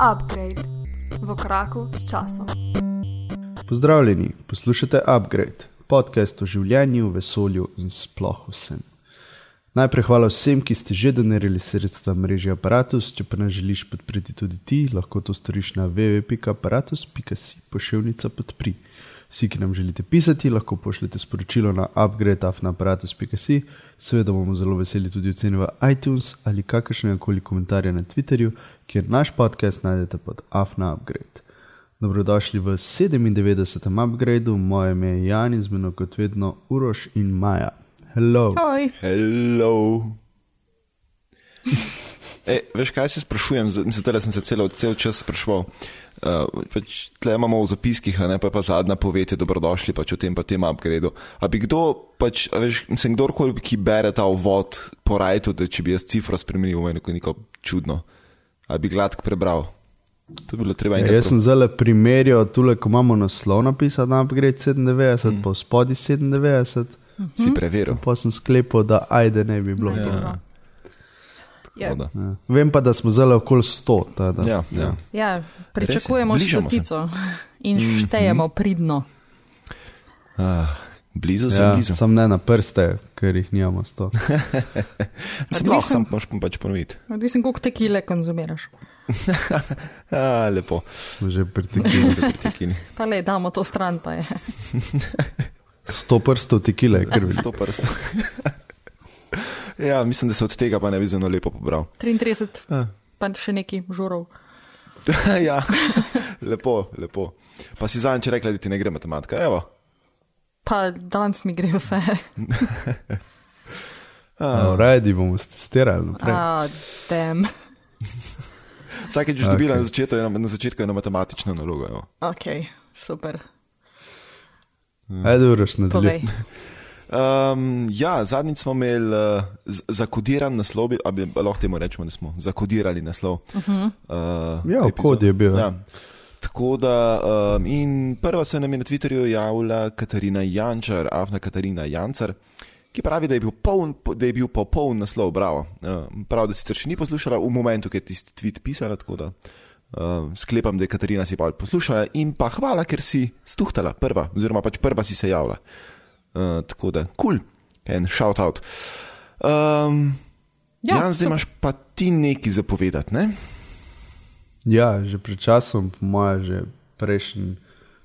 Upgrade v koraku s časom. Pozdravljeni, poslušate Upgrade, podcast o življenju, vesolju in sploh vsem. Najprej hvala vsem, ki ste že donirali sredstva mreže Apparatus. Če pa nas želiš podpreti tudi ti, lahko to storiš na www.apparatus.si pošiljnica podpri. Vsi, ki nam želite pisati, lahko pošljete sporočilo na upgrade.afnaaparatus.si. Seveda bomo zelo veseli tudi oceni v iTunes ali kakršnega koli komentarja na Twitterju, kjer naš podcast najdete pod Afna Upgrade. Dobrodošli v 97. upgradeu, moje ime je Jan in zmeno kot vedno Uroš in Maja. Hello. Hoj. Hello. E, veš, kaj se sprašujem? Da sem se celo, cel čas sprašval. Uh, pač tle imamo v zapiskih, ne pa, pa zadnja poved, dobrodošli pač v tem pa tem upgradeu. A bi kdo, pač, a veš, sem kdorkoli, ki bere ta uvod po rajtu, da če bi jaz cifro spremenil v neko, neko čudno, a bi gladko prebral. To bi bilo treba Ja, enkrat. jaz sem zelo primerjal, tule, ko imamo naslov napisan na upgrade 97, mm. pa spodi 97, Si preveril. pa sem sklepal, da ajde ne bi bilo. Ne, to. Ja. Tako da. Ja. Vem pa, da smo zelo okoli 100. ta da. Ja, ja. Ja, pričakujemo Res je, bližamo se. stotico in štejemo pridno. Ah, blizu sem, Ja, blizu. sam ne na prste, ker jih nimamo 100. Sem lahko, sam moš pa pač ponoviti. Odvisno, koliko tekile konzumiraš. A, lepo. Že pretekli. Pretekini. Pa le, damo to stran, pa je. 100 prstov tekile, ker bi. Sto prstov. ja, mislim, da se od tega pa ne bi zelo lepo pobral. 33, Ah. pa še neki žurov. ja, lepo, lepo. Pa si zadnjič rekla, da ti ne gre matematika. Evo. Pa danes mi gre vse. Radi bomo testirali naprej. A, dem. Vsakeč okay. dobila na začetku, eno, na začetku eno matematično nalogo. Evo. Ok, super. Ajde, uraš na Povej. Um, ja, zadnjič smo imeli uh, zakodiran naslov, ali lahko temu rečemo, da smo zakodirali naslov. Uh -huh. uh, Ja, kod je bil, ja. Ja. Tako da, um, in prva se nam je na Twitterju javila Katarina Jančar, Avna Katarina Jančar, ki pravi, da je bil, poln, da je bil popoln naslov, bravo. Uh, prav, da sicer še ni poslušala v momentu, ko je tisti tweet pisala, tako da uh, sklepam, da je Katarina si pa poslušala in pa hvala, ker si stuhtala prva, oziroma pač prva si se javila. Uh, tako da, kul, cool. en shout out. Um, Ja, ja, Jan, zdaj imaš pa ti nekaj zapovedati, ne? Ja, že pred časom, po mojem, že prejšnji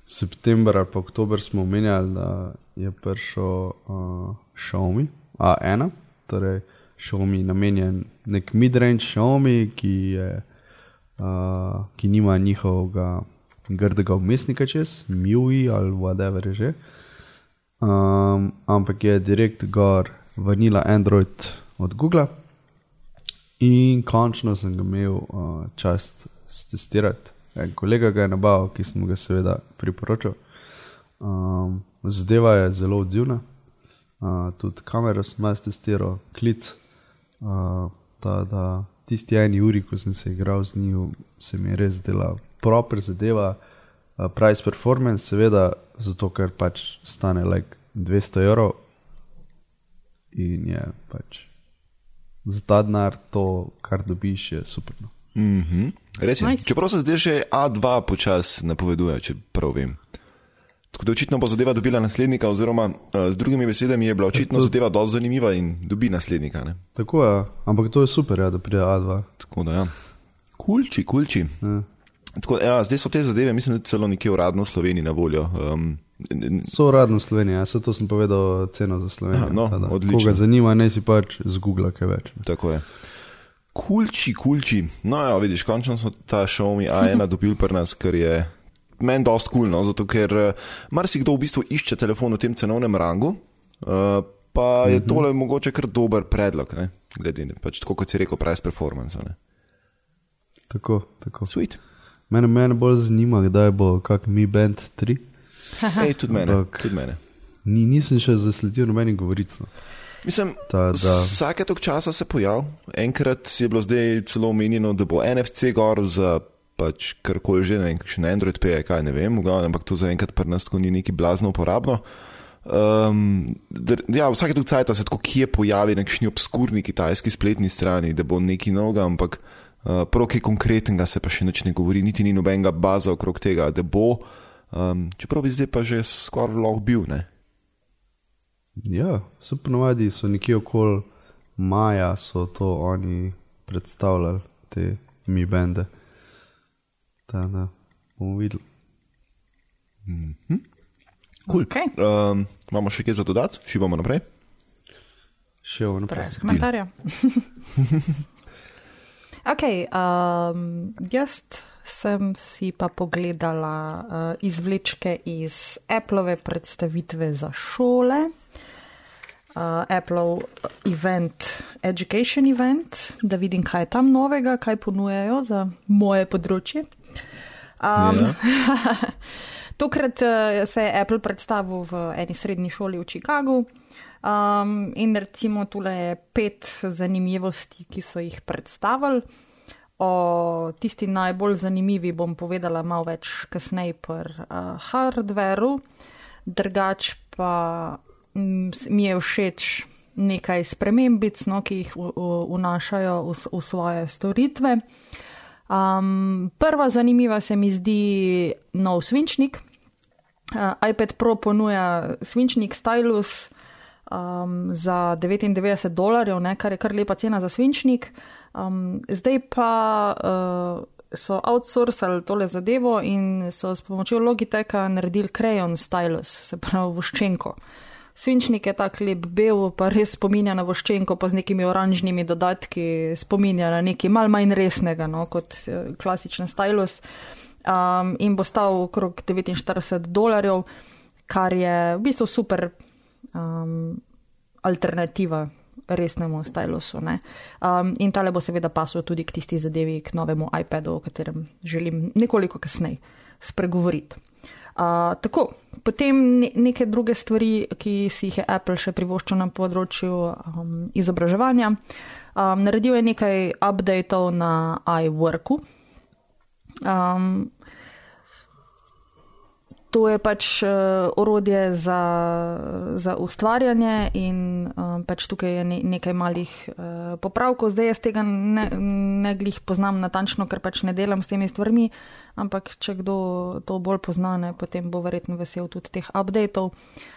september ali pa oktober smo omenjali, da je prišel uh, Xiaomi A1, torej Xiaomi namenjen nek midrange Xiaomi, ki, je, uh, ki nima njihovega grdega umestnika čez, MIUI ali whatever je že. Um, ampak je direkt gor vanila Android od Google. In končno sem ga imel uh, čast testirati. En kolega ga je nabavil, ki sem ga seveda priporočal. Um, zadeva je zelo odzivna, uh, tudi kamero sem jaz testiral, klic. Uh, ta, da tisti eni uri, ko sem se igral z njim, se mi je res zdela proper zadeva. Uh, price performance, seveda, zato ker pač stane like 200 evrov in je pač za ta denar to, kar dobiš, je super. Mm -hmm. Res je. Nice. Nice. Čeprav se zdaj že A2 počasi napoveduje, če prav vem. Tako da očitno bo zadeva dobila naslednika, oziroma uh, z drugimi besedami je bila očitno to- zadeva dovolj zanimiva in dobi naslednika. Ne? Tako je, ampak to je super, ja, da pride A2. Tako da, ja. Kulči, kulči. Ja. Tako, ja, zdaj so te zadeve, mislim, celo nekje uradno v Sloveniji na voljo. Um, So uradno Slovenija, jaz to sem povedal ceno za Slovenijo. Aha, no, tako da, odlično. Koga zanima, naj si pač z Google kaj več. tako je. Kulči, kulči. No, ja, vidiš, končno smo ta Xiaomi A1 dobili pri nas, kar je meni dost kul, cool, zato ker uh, marsikdo v bistvu išče telefon v tem cenovnem rangu, uh, pa je tole mogoče kar dober predlog, ne? glede na pač tako, kot si rekel, price performance. Ne? Tako, tako. Sweet. Mene, mene bolj zanima, kdaj bo kak Mi Band 3. Ej, tudi mene, Ampak- tudi mene. Ni, nisem še zasledil nobenih govoric. No. Mislim, Ta, da. vsake tok časa se pojavi. Enkrat je bilo zdaj celo omenjeno, da bo NFC gor za pač karkoli že, ne vem, še na Android P, kaj ne vem, v glavnem, ampak to zaenkrat pri nas ni neki blazno uporabno. Um, ja, vsake tu cajt se tako kje pojavi nekšni obskurni kitajski spletni strani, da bo neki noga, ampak uh, prav kaj konkretnega se pa še nič ne govori, niti ni nobenega baza okrog tega, da bo, um, čeprav bi zdaj pa že skoraj lahko bil. Ne? Ja, so ponovadi so nekje okoli maja, so to oni predstavljali, te mi bende. Da, da bomo videli. Mm -hmm. Cool. Okay. Um, imamo še kaj za dodati, šivamo naprej. Še v naprej. Brez komentarja. Ok, um, jaz sem si pa pogledala uh, izvlečke iz Appleove predstavitve za šole. Uh, Apple event, education event, da vidim, kaj je tam novega, kaj ponujajo za moje področje. Um, yeah. Tokrat uh, se je Apple predstavil v eni srednji šoli v Chicagu. Um, in recimo tule je pet zanimivosti, ki so jih predstavili. O tisti najbolj zanimivi bom povedala malo več kasneje pri uh, hardveru, drugač pa mi je všeč nekaj spremembic, no, ki jih vnašajo v, v svoje storitve. Um, prva zanimiva se mi zdi nov svinčnik. Uh, iPad Pro ponuja svinčnik Stylus um, za 99 dolarjev, ne, kar je kar lepa cena za svinčnik. Um, zdaj pa uh, so outsourcali tole zadevo in so s pomočjo Logitecha naredili Crayon Stylus, se pravi voščenko. Svinčnik je tako lep bel, pa res spominja na voščenko, pa z nekimi oranžnimi dodatki spominja na nekaj mal manj resnega, no, kot uh, klasičen stylus. Um, in bo stal okrog 49 dolarjev, kar je v bistvu super um, alternativa resnemu stylusu. Um, in tale bo seveda pasil tudi k tisti zadevi, k novemu iPadu, o katerem želim nekoliko kasneje spregovoriti. Uh, tako, potem ne, neke druge stvari, ki si jih je Apple še privoščil na področju um, izobraževanja. Um, naredil je nekaj updateov na iWorku. Um, to je pač uh, orodje za, za ustvarjanje in um, pač tukaj je ne, nekaj malih uh, popravkov. Zdaj jaz tega ne, ne glih poznam natančno, ker pač ne delam s temi stvarmi, ampak če kdo to bolj pozna, ne, potem bo verjetno vesel tudi teh updateov.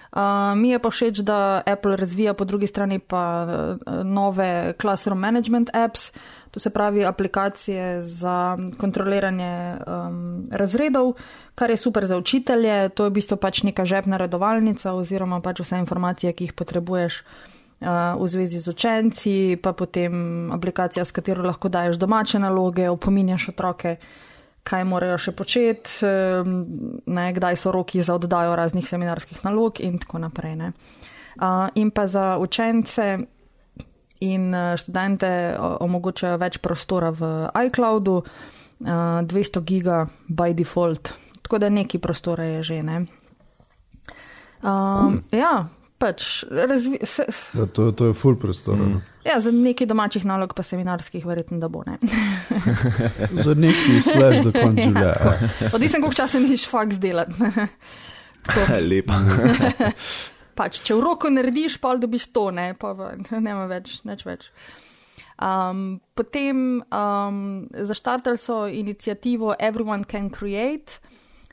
Uh, mi je pa všeč, da Apple razvija po drugi strani pa uh, nove classroom management apps, to se pravi aplikacije za kontroliranje um, razredov, kar je super za učitelje. To je v bistvu pač neka žepna redovalnica oziroma pač vse informacije, ki jih potrebuješ v zvezi z učenci, pa potem aplikacija, s katero lahko daješ domače naloge, opominjaš otroke. Kaj morajo še početi, ne, kdaj so roki za oddajo raznih seminarskih nalog, in tako naprej. Uh, in pa za učence, in eh, študente omogočajo več prostora v iCloudu, 200 eh, giga by default, tako da neki prostora je že. Ne? Um, ja, pač razvi, se, ja, to, to je full prostor. Mm. Ja, za neki domačih nalog, pa seminarskih, verjetno da bo ne. za neki slash do konca življenja. Odvisno, koliko časa misliš faks delati. Lepa pač, če v roko narediš, pa dobiš to, ne, pa ne ima več, neč več. Um, potem um, zaštartali so inicijativo Everyone Can Create.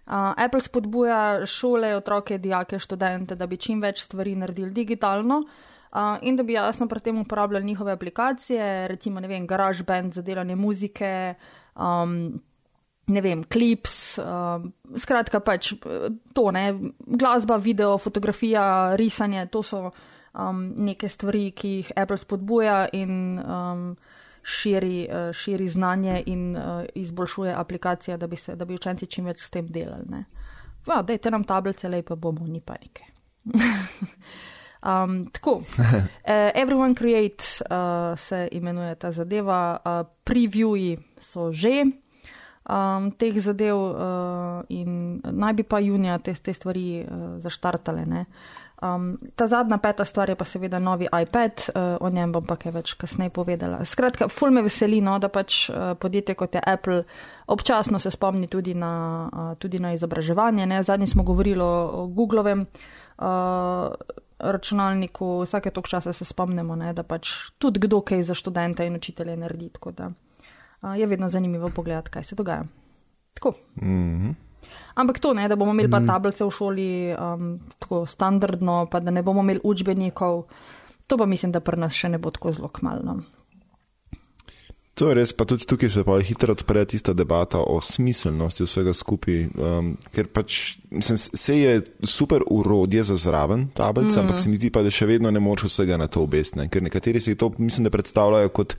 Uh, Apple spodbuja šole, otroke, dijake, študente, da bi čim več stvari naredili digitalno uh, in da bi jasno pri tem uporabljali njihove aplikacije, recimo, ne vem, GarageBand za delanje muzike. Um, ne vem, klips, uh, skratka pač to, ne, glasba, video, fotografija, risanje, to so um, neke stvari, ki jih Apple spodbuja in um, širi, uh, širi znanje in uh, izboljšuje aplikacije, da bi, se, da bi učenci čim več s tem delali. Ja, dajte nam tablice, lepo bomo, ni panike. um, tako, uh, Everyone Create uh, se imenuje ta zadeva, uh, previewi so že um, teh zadev uh, in naj bi pa junija te, te stvari uh, zaštartale. Um, ta zadnja peta stvar je pa seveda novi iPad, uh, o njem bom pa kaj več kasneje povedala. Skratka, ful me veseli, no, da pač uh, podjetje kot je Apple občasno se spomni tudi na, uh, tudi na izobraževanje. Ne? Zadnji smo govorili o, Googlovem uh, računalniku, vsake tok časa se spomnimo, ne, da pač tudi kdo kaj za študente in učitelje naredi. Tako da uh, je vedno zanimivo pogledati, kaj se dogaja. Tako. Mm -hmm. Ampak to ne, da bomo imeli pa tablice v šoli um, tako standardno, pa da ne bomo imeli učbenikov, to pa mislim, da pri nas še ne bo tako zelo kmalno. To je res, pa tudi tukaj se pa hitro odpre tista debata o smiselnosti vsega skupaj. Um, ker pač mislim, se je super urodje za zraven tablice, mm. ampak se mi zdi pa, da še vedno ne moreš vsega na to obesne. Ker nekateri si to mislim, da predstavljajo kot.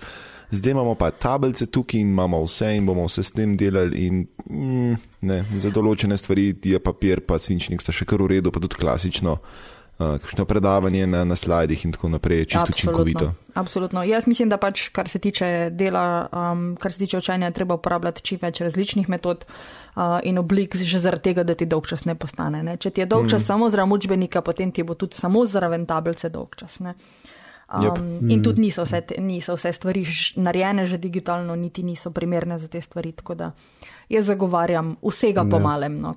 Zdaj imamo pa tablice tukaj in imamo vse in bomo vse s tem delali. In, mm, ne, za določene stvari je papir, pa svinčnik sta še kar v redu, pa tudi klasično. Uh, kakšno predavanje na, na slajdih in tako naprej je čisto učinkovito. Absolutno. Jaz mislim, da pač, kar se tiče dela, um, kar se tiče učenja, treba uporabljati čim več različnih metod uh, in oblik, že zaradi tega, da ti dolgčas ne postane. Ne? Če ti je dolgčas mm. samo zraven učbenika, potem ti bo tudi samo zraven tablice dolgčas. Uh, Um, yep. In tudi niso vse, niso vse stvari narejene že digitalno, niti niso primerne za te stvari. Tako da jaz zagovarjam vsega po malem. No,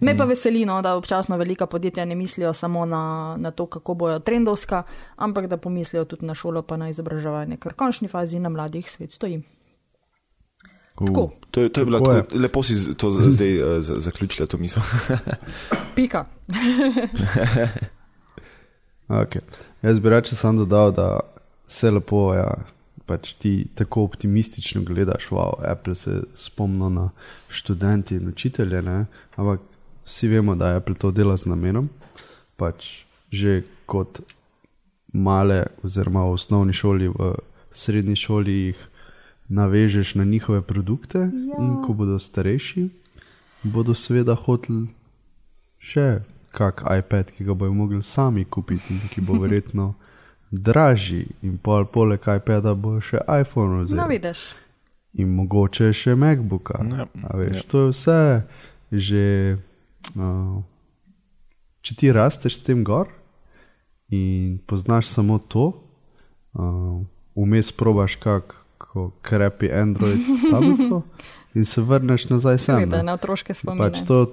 Me pa veseli, no, da občasno velika podjetja ne mislijo samo na, na to, kako bojo trendovska, ampak da pomislijo tudi na šolo, pa na izobraževanje, ker v končni fazi na mladih svet stoji. Uh, to, je, to je bilo tako, lepo si to zdaj uh, zaključila, to misel. Pika. okay. Jaz bi reče samo dodal, da se lepo, ja, pač ti tako optimistično gledaš, wow, Apple se spomni na študente in učitelje, ne? ampak vsi vemo, da Apple to dela z namenom. Pač že kot male, oziroma v osnovni šoli, v srednji šoli jih navežeš na njihove produkte, ja. in ko bodo starejši, bodo seveda hoteli še kak iPad, ki ga bojo mogli sami kupiti, ki bo verjetno dražji, in pol, poleg iPada bo še iPhone vzel. No, vidiš. In mogoče še MacBooka. Ja, veš, ja. To je vse že. Uh, če ti rasteš s tem gor in poznaš samo to, uh, vmes probaš kako krepi Android tablico in se vrneš nazaj sem. Da, na otroške spomine. Pač to,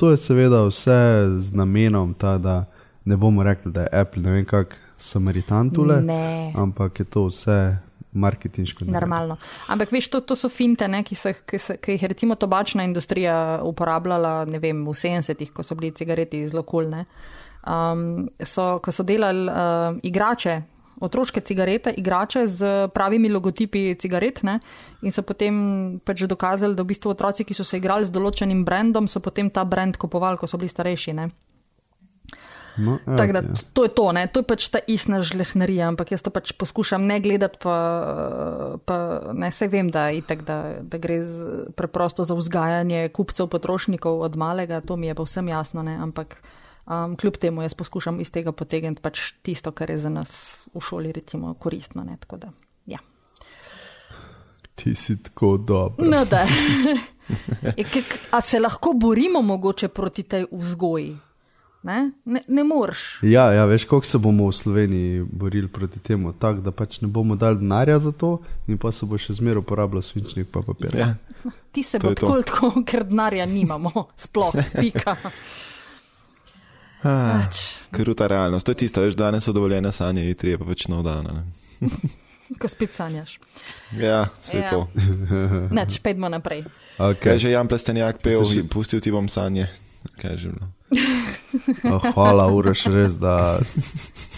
To je seveda vse z namenom, ta, da ne bomo rekli, da je Apple ne vem kak samaritan tule, ampak je to vse marketinško. Normalno. Ampak veš, to, to so finte, ne, ki, se, ki, se, ki jih recimo tobačna industrija uporabljala vem, v 70-ih, ko so bili cigareti zelo kulne. Um, so, ko so delali uh, igrače, otroške cigarete, igrače z pravimi logotipi cigaret. Ne? In so potem pač dokazali, da v bistvu otroci, ki so se igrali z določenim brandom, so potem ta brand kupovali, ko so bili starejši. No, Tako da to je to, ne? to je pač ta ista žlehnerija, ampak jaz to pač poskušam ne gledati, pa, pa ne se vem, da, itak, da, da gre z, preprosto za vzgajanje kupcev, potrošnikov od malega, to mi je pa vsem jasno, ne? ampak. Um, kljub temu jaz poskušam iz tega potegniti pač tisto, kar je za nas v šoli recimo, koristno. Ne, da, ja. Ti si tako dober. No, da. A se lahko borimo mogoče proti tej vzgoji? Ne, ne, ne moreš. Ja, ja, veš, kako se bomo v Sloveniji borili proti temu, tako da pač ne bomo dali denarja za to, in pa se bo še zmeraj uporabljal svinčnik pa papir. Ja. Ti se bo tako, tako, ker denarja nimamo, sploh, pika. Ah, Kruta realnost. To je tista, veš, danes so dovoljene sanje, jutri je pa več nov dan. Ko spet sanjaš. Ja, vse ja. to. Neč, pojdimo naprej. Okay. Kaj že Jan Plestenjak pel, že... pustil ti bom sanje. Kaj že bilo? oh, hvala, uraš res, da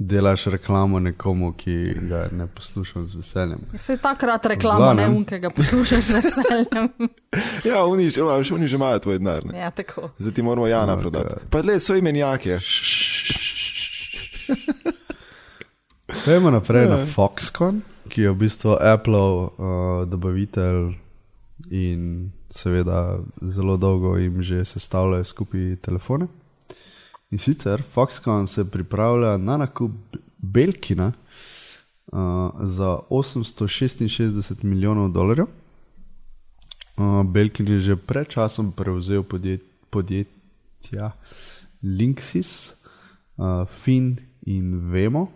delaš reklamo nekomu, ki ga ne poslušam z veseljem. Se takrat reklama, ne um, ki ga poslušaš z veseljem. ja, oni že, oni že imajo tvoj denar. Ja, tako. Zdaj ti moramo Jana oh, prodati. God. Pa le so imenjake. Pejmo naprej na ja. Foxconn, ki je v bistvu Apple uh, dobavitelj in seveda zelo dolgo jim že sestavljajo skupaj telefone. In sicer Foxconn se pripravlja na nakup Belkina uh, za 866 milijonov dolarjev. Uh, Belkin je že pred časom prevzel podjet, podjetja Linksys, uh, Fin in Vemo.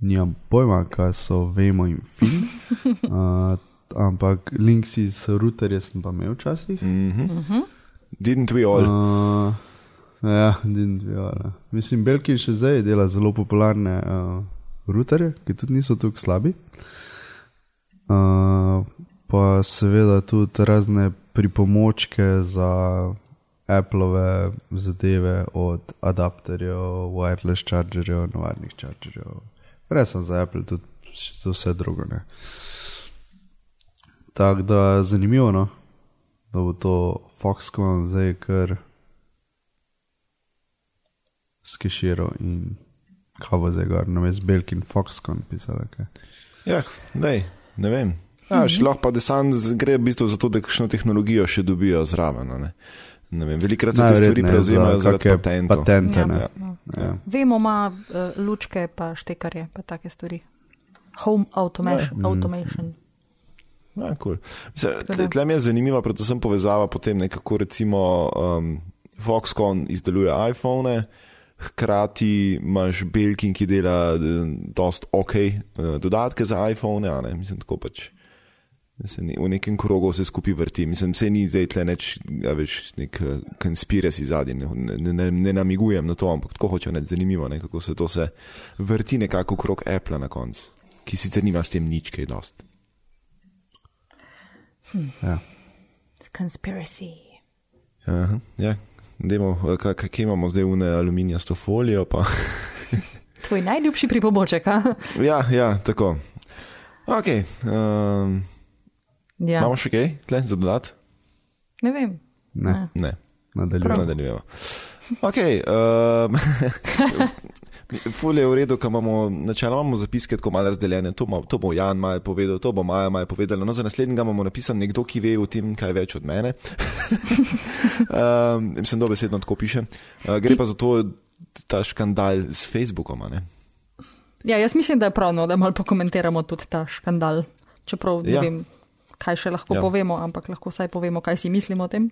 Nimam pojma, kaj so Vemo in Fin. Uh, ampak Linksys, routerje sem pa imel včasih. Mm -hmm. Didn't we all? Uh, Ja, didn't viola. Mislim, Belkin še zdaj dela zelo popularne uh, routerje, ki tudi niso tako slabi. Uh, pa seveda tudi razne pripomočke za Apple'ove zadeve, od adapterjev, wireless chargerjev, navadnih chargerjev. Res sem za Apple, tudi za vse drugo. Ne. Tako da je zanimivo, no? da bo to Foxconn zdaj kar skiširal in kaj bo zdaj gor, na mestu Belkin Foxconn pisal. Okay. Ja, ne, ne vem. Ja, še lahko pa desan gre v bistvu za to, da kakšno tehnologijo še dobijo zraven. Ne? Ne vem, velikrat se te stvari prevzemajo za patente. patente Ja, no. ja. Vemo, ima uh, lučke, pa štekarje, pa take stvari. Home automation. Ja. automation. Ja, cool. Mislim, tle, mi je zanimiva predvsem povezava potem nekako recimo um, Foxconn izdeluje iPhone, hkrati imaš Belkin, ki dela eh, dost ok eh, dodatke za iPhone, a ne, mislim tako pač. Ni, v nekem krogu vse skupaj vrti. Mislim, se ni zdaj tle neč, ja, veš, nek konspiracy zadnji, ne, ne, ne, ne namigujem na to, ampak tako hoče reči zanimivo, ne, kako se to se vrti nekako krog Apple na koncu, ki sicer nima s tem nič kaj dost. Ja. Conspiracy. Aha, ja, demo, kaj, kaj imamo zdaj v aluminijasto folijo. Tvoj najljubši pripomoček, ja, ja, tako. Ok. Um, Ja. Imamo še kaj tle za dodati? Ne vem. Ne, Ne. nadaljujemo. Nadaljujemo. Ok. Um, Ful je v redu, ko imamo načeloma imamo zapiske tako malo razdeljene. To, ma, to bo Jan malo povedal, to bo Maja malo povedala. No, za naslednjega imamo napisan nekdo, ki ve o tem, kaj več od mene. um, mislim, da besedno tako piše. Uh, gre pa za to, ta škandal s Facebookom. Ja, jaz mislim, da je prav, no, da malo pokomentiramo tudi ta škandal. Čeprav ne Ja. vem, kaj še lahko ja. povemo, ampak lahko vsaj povemo, kaj si mislimo o tem.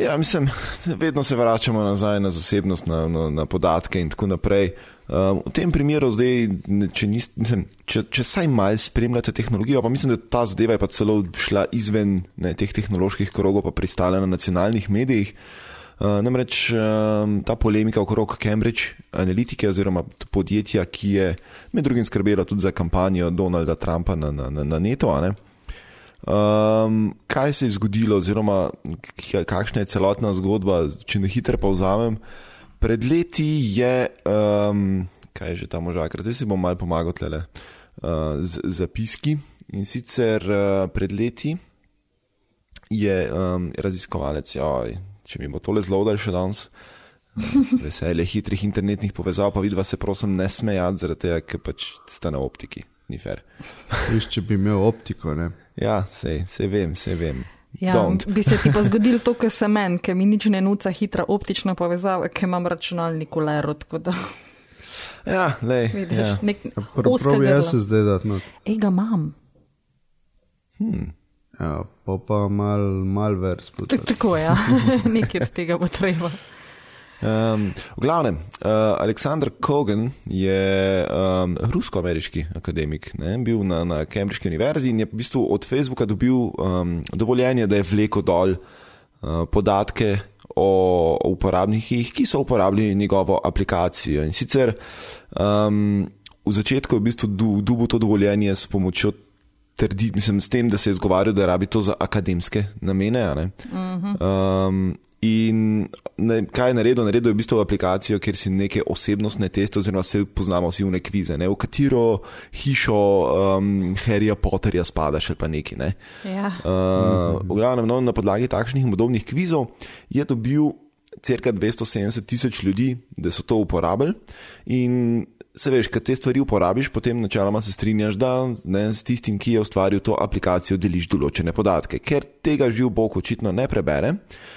Ja, mislim, vedno se vračamo nazaj na zasebnost, na, na, na podatke in tako naprej. Um, v tem primeru, zdaj, če, nis, mislim, če, če saj malo spremljate tehnologijo, pa mislim, da ta zadeva je pa celo šla izven ne, teh tehnoloških krogov, pa pristala na nacionalnih medijih. Uh, namreč um, ta polemika okrog Cambridge Analytike oziroma podjetja, ki je med drugim skrbela tudi za kampanjo Donalda Trumpa na, na, na, na neto, a ne. Um, kaj se je zgodilo, oziroma kakšna je celotna zgodba, če ne hitro povzamem. Pred leti je, um, kaj je že ta možakrat, zdaj si bom mal pomagal tle, uh, z zapiski. In sicer uh, pred leti je um, raziskovalec, joj, če mi bo tole zelo dal še danes. Veselje hitrih internetnih povezav, pa vidva se prosim ne smejati, zaradi tega, ker pač sta na optiki, ni fair. Viš, če bi imel optiko, ne. Ja, sej, sej vem, sej vem. Ja, Don't. bi se ti pa zgodilo to, kar se meni, ker mi nič ne nuca hitra optična povezava, ker imam računalnik v leru. Da, Ja, lej, vidiš, ja. nek Prav oskega bi jaz se zdaj dat. No. Ej, ga imam. Ja, pa pa mal, mal. Tak, tako ja. nekaj tega bo treba. Um, v glavnem, uh, Aleksandr Kogan je um, rusko-ameriški akademik, ne, bil na, na Cambridgeški univerzi in je v bistvu od Facebooka dobil um, dovoljenje, da je vlekel dol uh, podatke o, o uporabnikih, ki so uporabljali njegovo aplikacijo. In sicer um, v začetku je v bistvu du- dobil to dovoljenje s pomočjo trdi, mislim, s tem, da se je zgovarjal, da rabi to za akademske namene. a ne. Um, in ne, kaj je naredil? Naredil je v bistvu aplikacijo, kjer si neke osebnostne teste, oziroma se poznamo vsi v nek kvize, ne? v katero hišo um, Harryja Potterja spadaš ali pa neki. Ne? Ja. Uh, v glavnem, no, na podlagi takšnih in podobnih kvizov je dobil crka 270 tisoč ljudi, da so to uporabili. In se veš, kad te stvari uporabiš, potem načeloma se strinjaš, da ne, s tistim, ki je ustvaril to aplikacijo, deliš določene podatke. Ker tega živ Bog očitno ne prebere. Uh,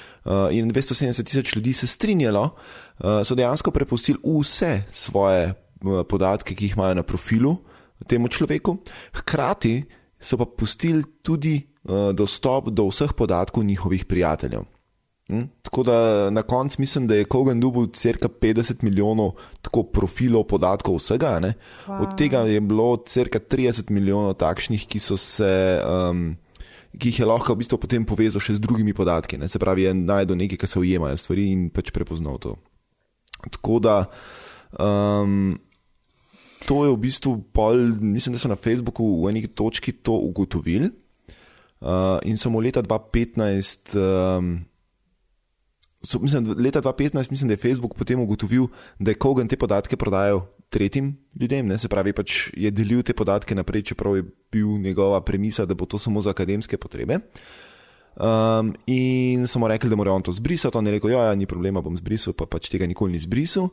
in 270 tisoč ljudi se strinjalo, uh, so dejansko prepustili vse svoje uh, podatke, ki jih imajo na profilu temu človeku, hkrati so pa pustili tudi dostop do vseh podatkov njihovih prijateljev. Hm? Tako da na koncu mislim, da je Kogan dobil crka 50 milijonov tako profilov podatkov vsega, ne? Wow. od tega je bilo crka 30 milijonov takšnih, ki so se. Um, ki jih je lahko v bistvu potem povezal še z drugimi podatki. Ne? Se pravi, je najdel nekaj, kar se ujemajo stvari in pač prepoznal to. Tako da um, to je v bistvu pol, mislim, da so na Facebooku v eni točki to ugotovili uh, in so mu leta 2015. Um, So, mislim, leta 2015 mislim, da je Facebook potem ugotovil, da je Kogan te podatke prodajal tretjim ljudem, ne? se pravi, pač je delil te podatke naprej, čeprav je bil njegova premisa, da bo to samo za akademske potrebe. Um, in so mu rekli, da mora on to zbrisati, on je rekel, ja, ja, ni problema, bom zbrisal, pa pač tega nikoli ni zbrisal.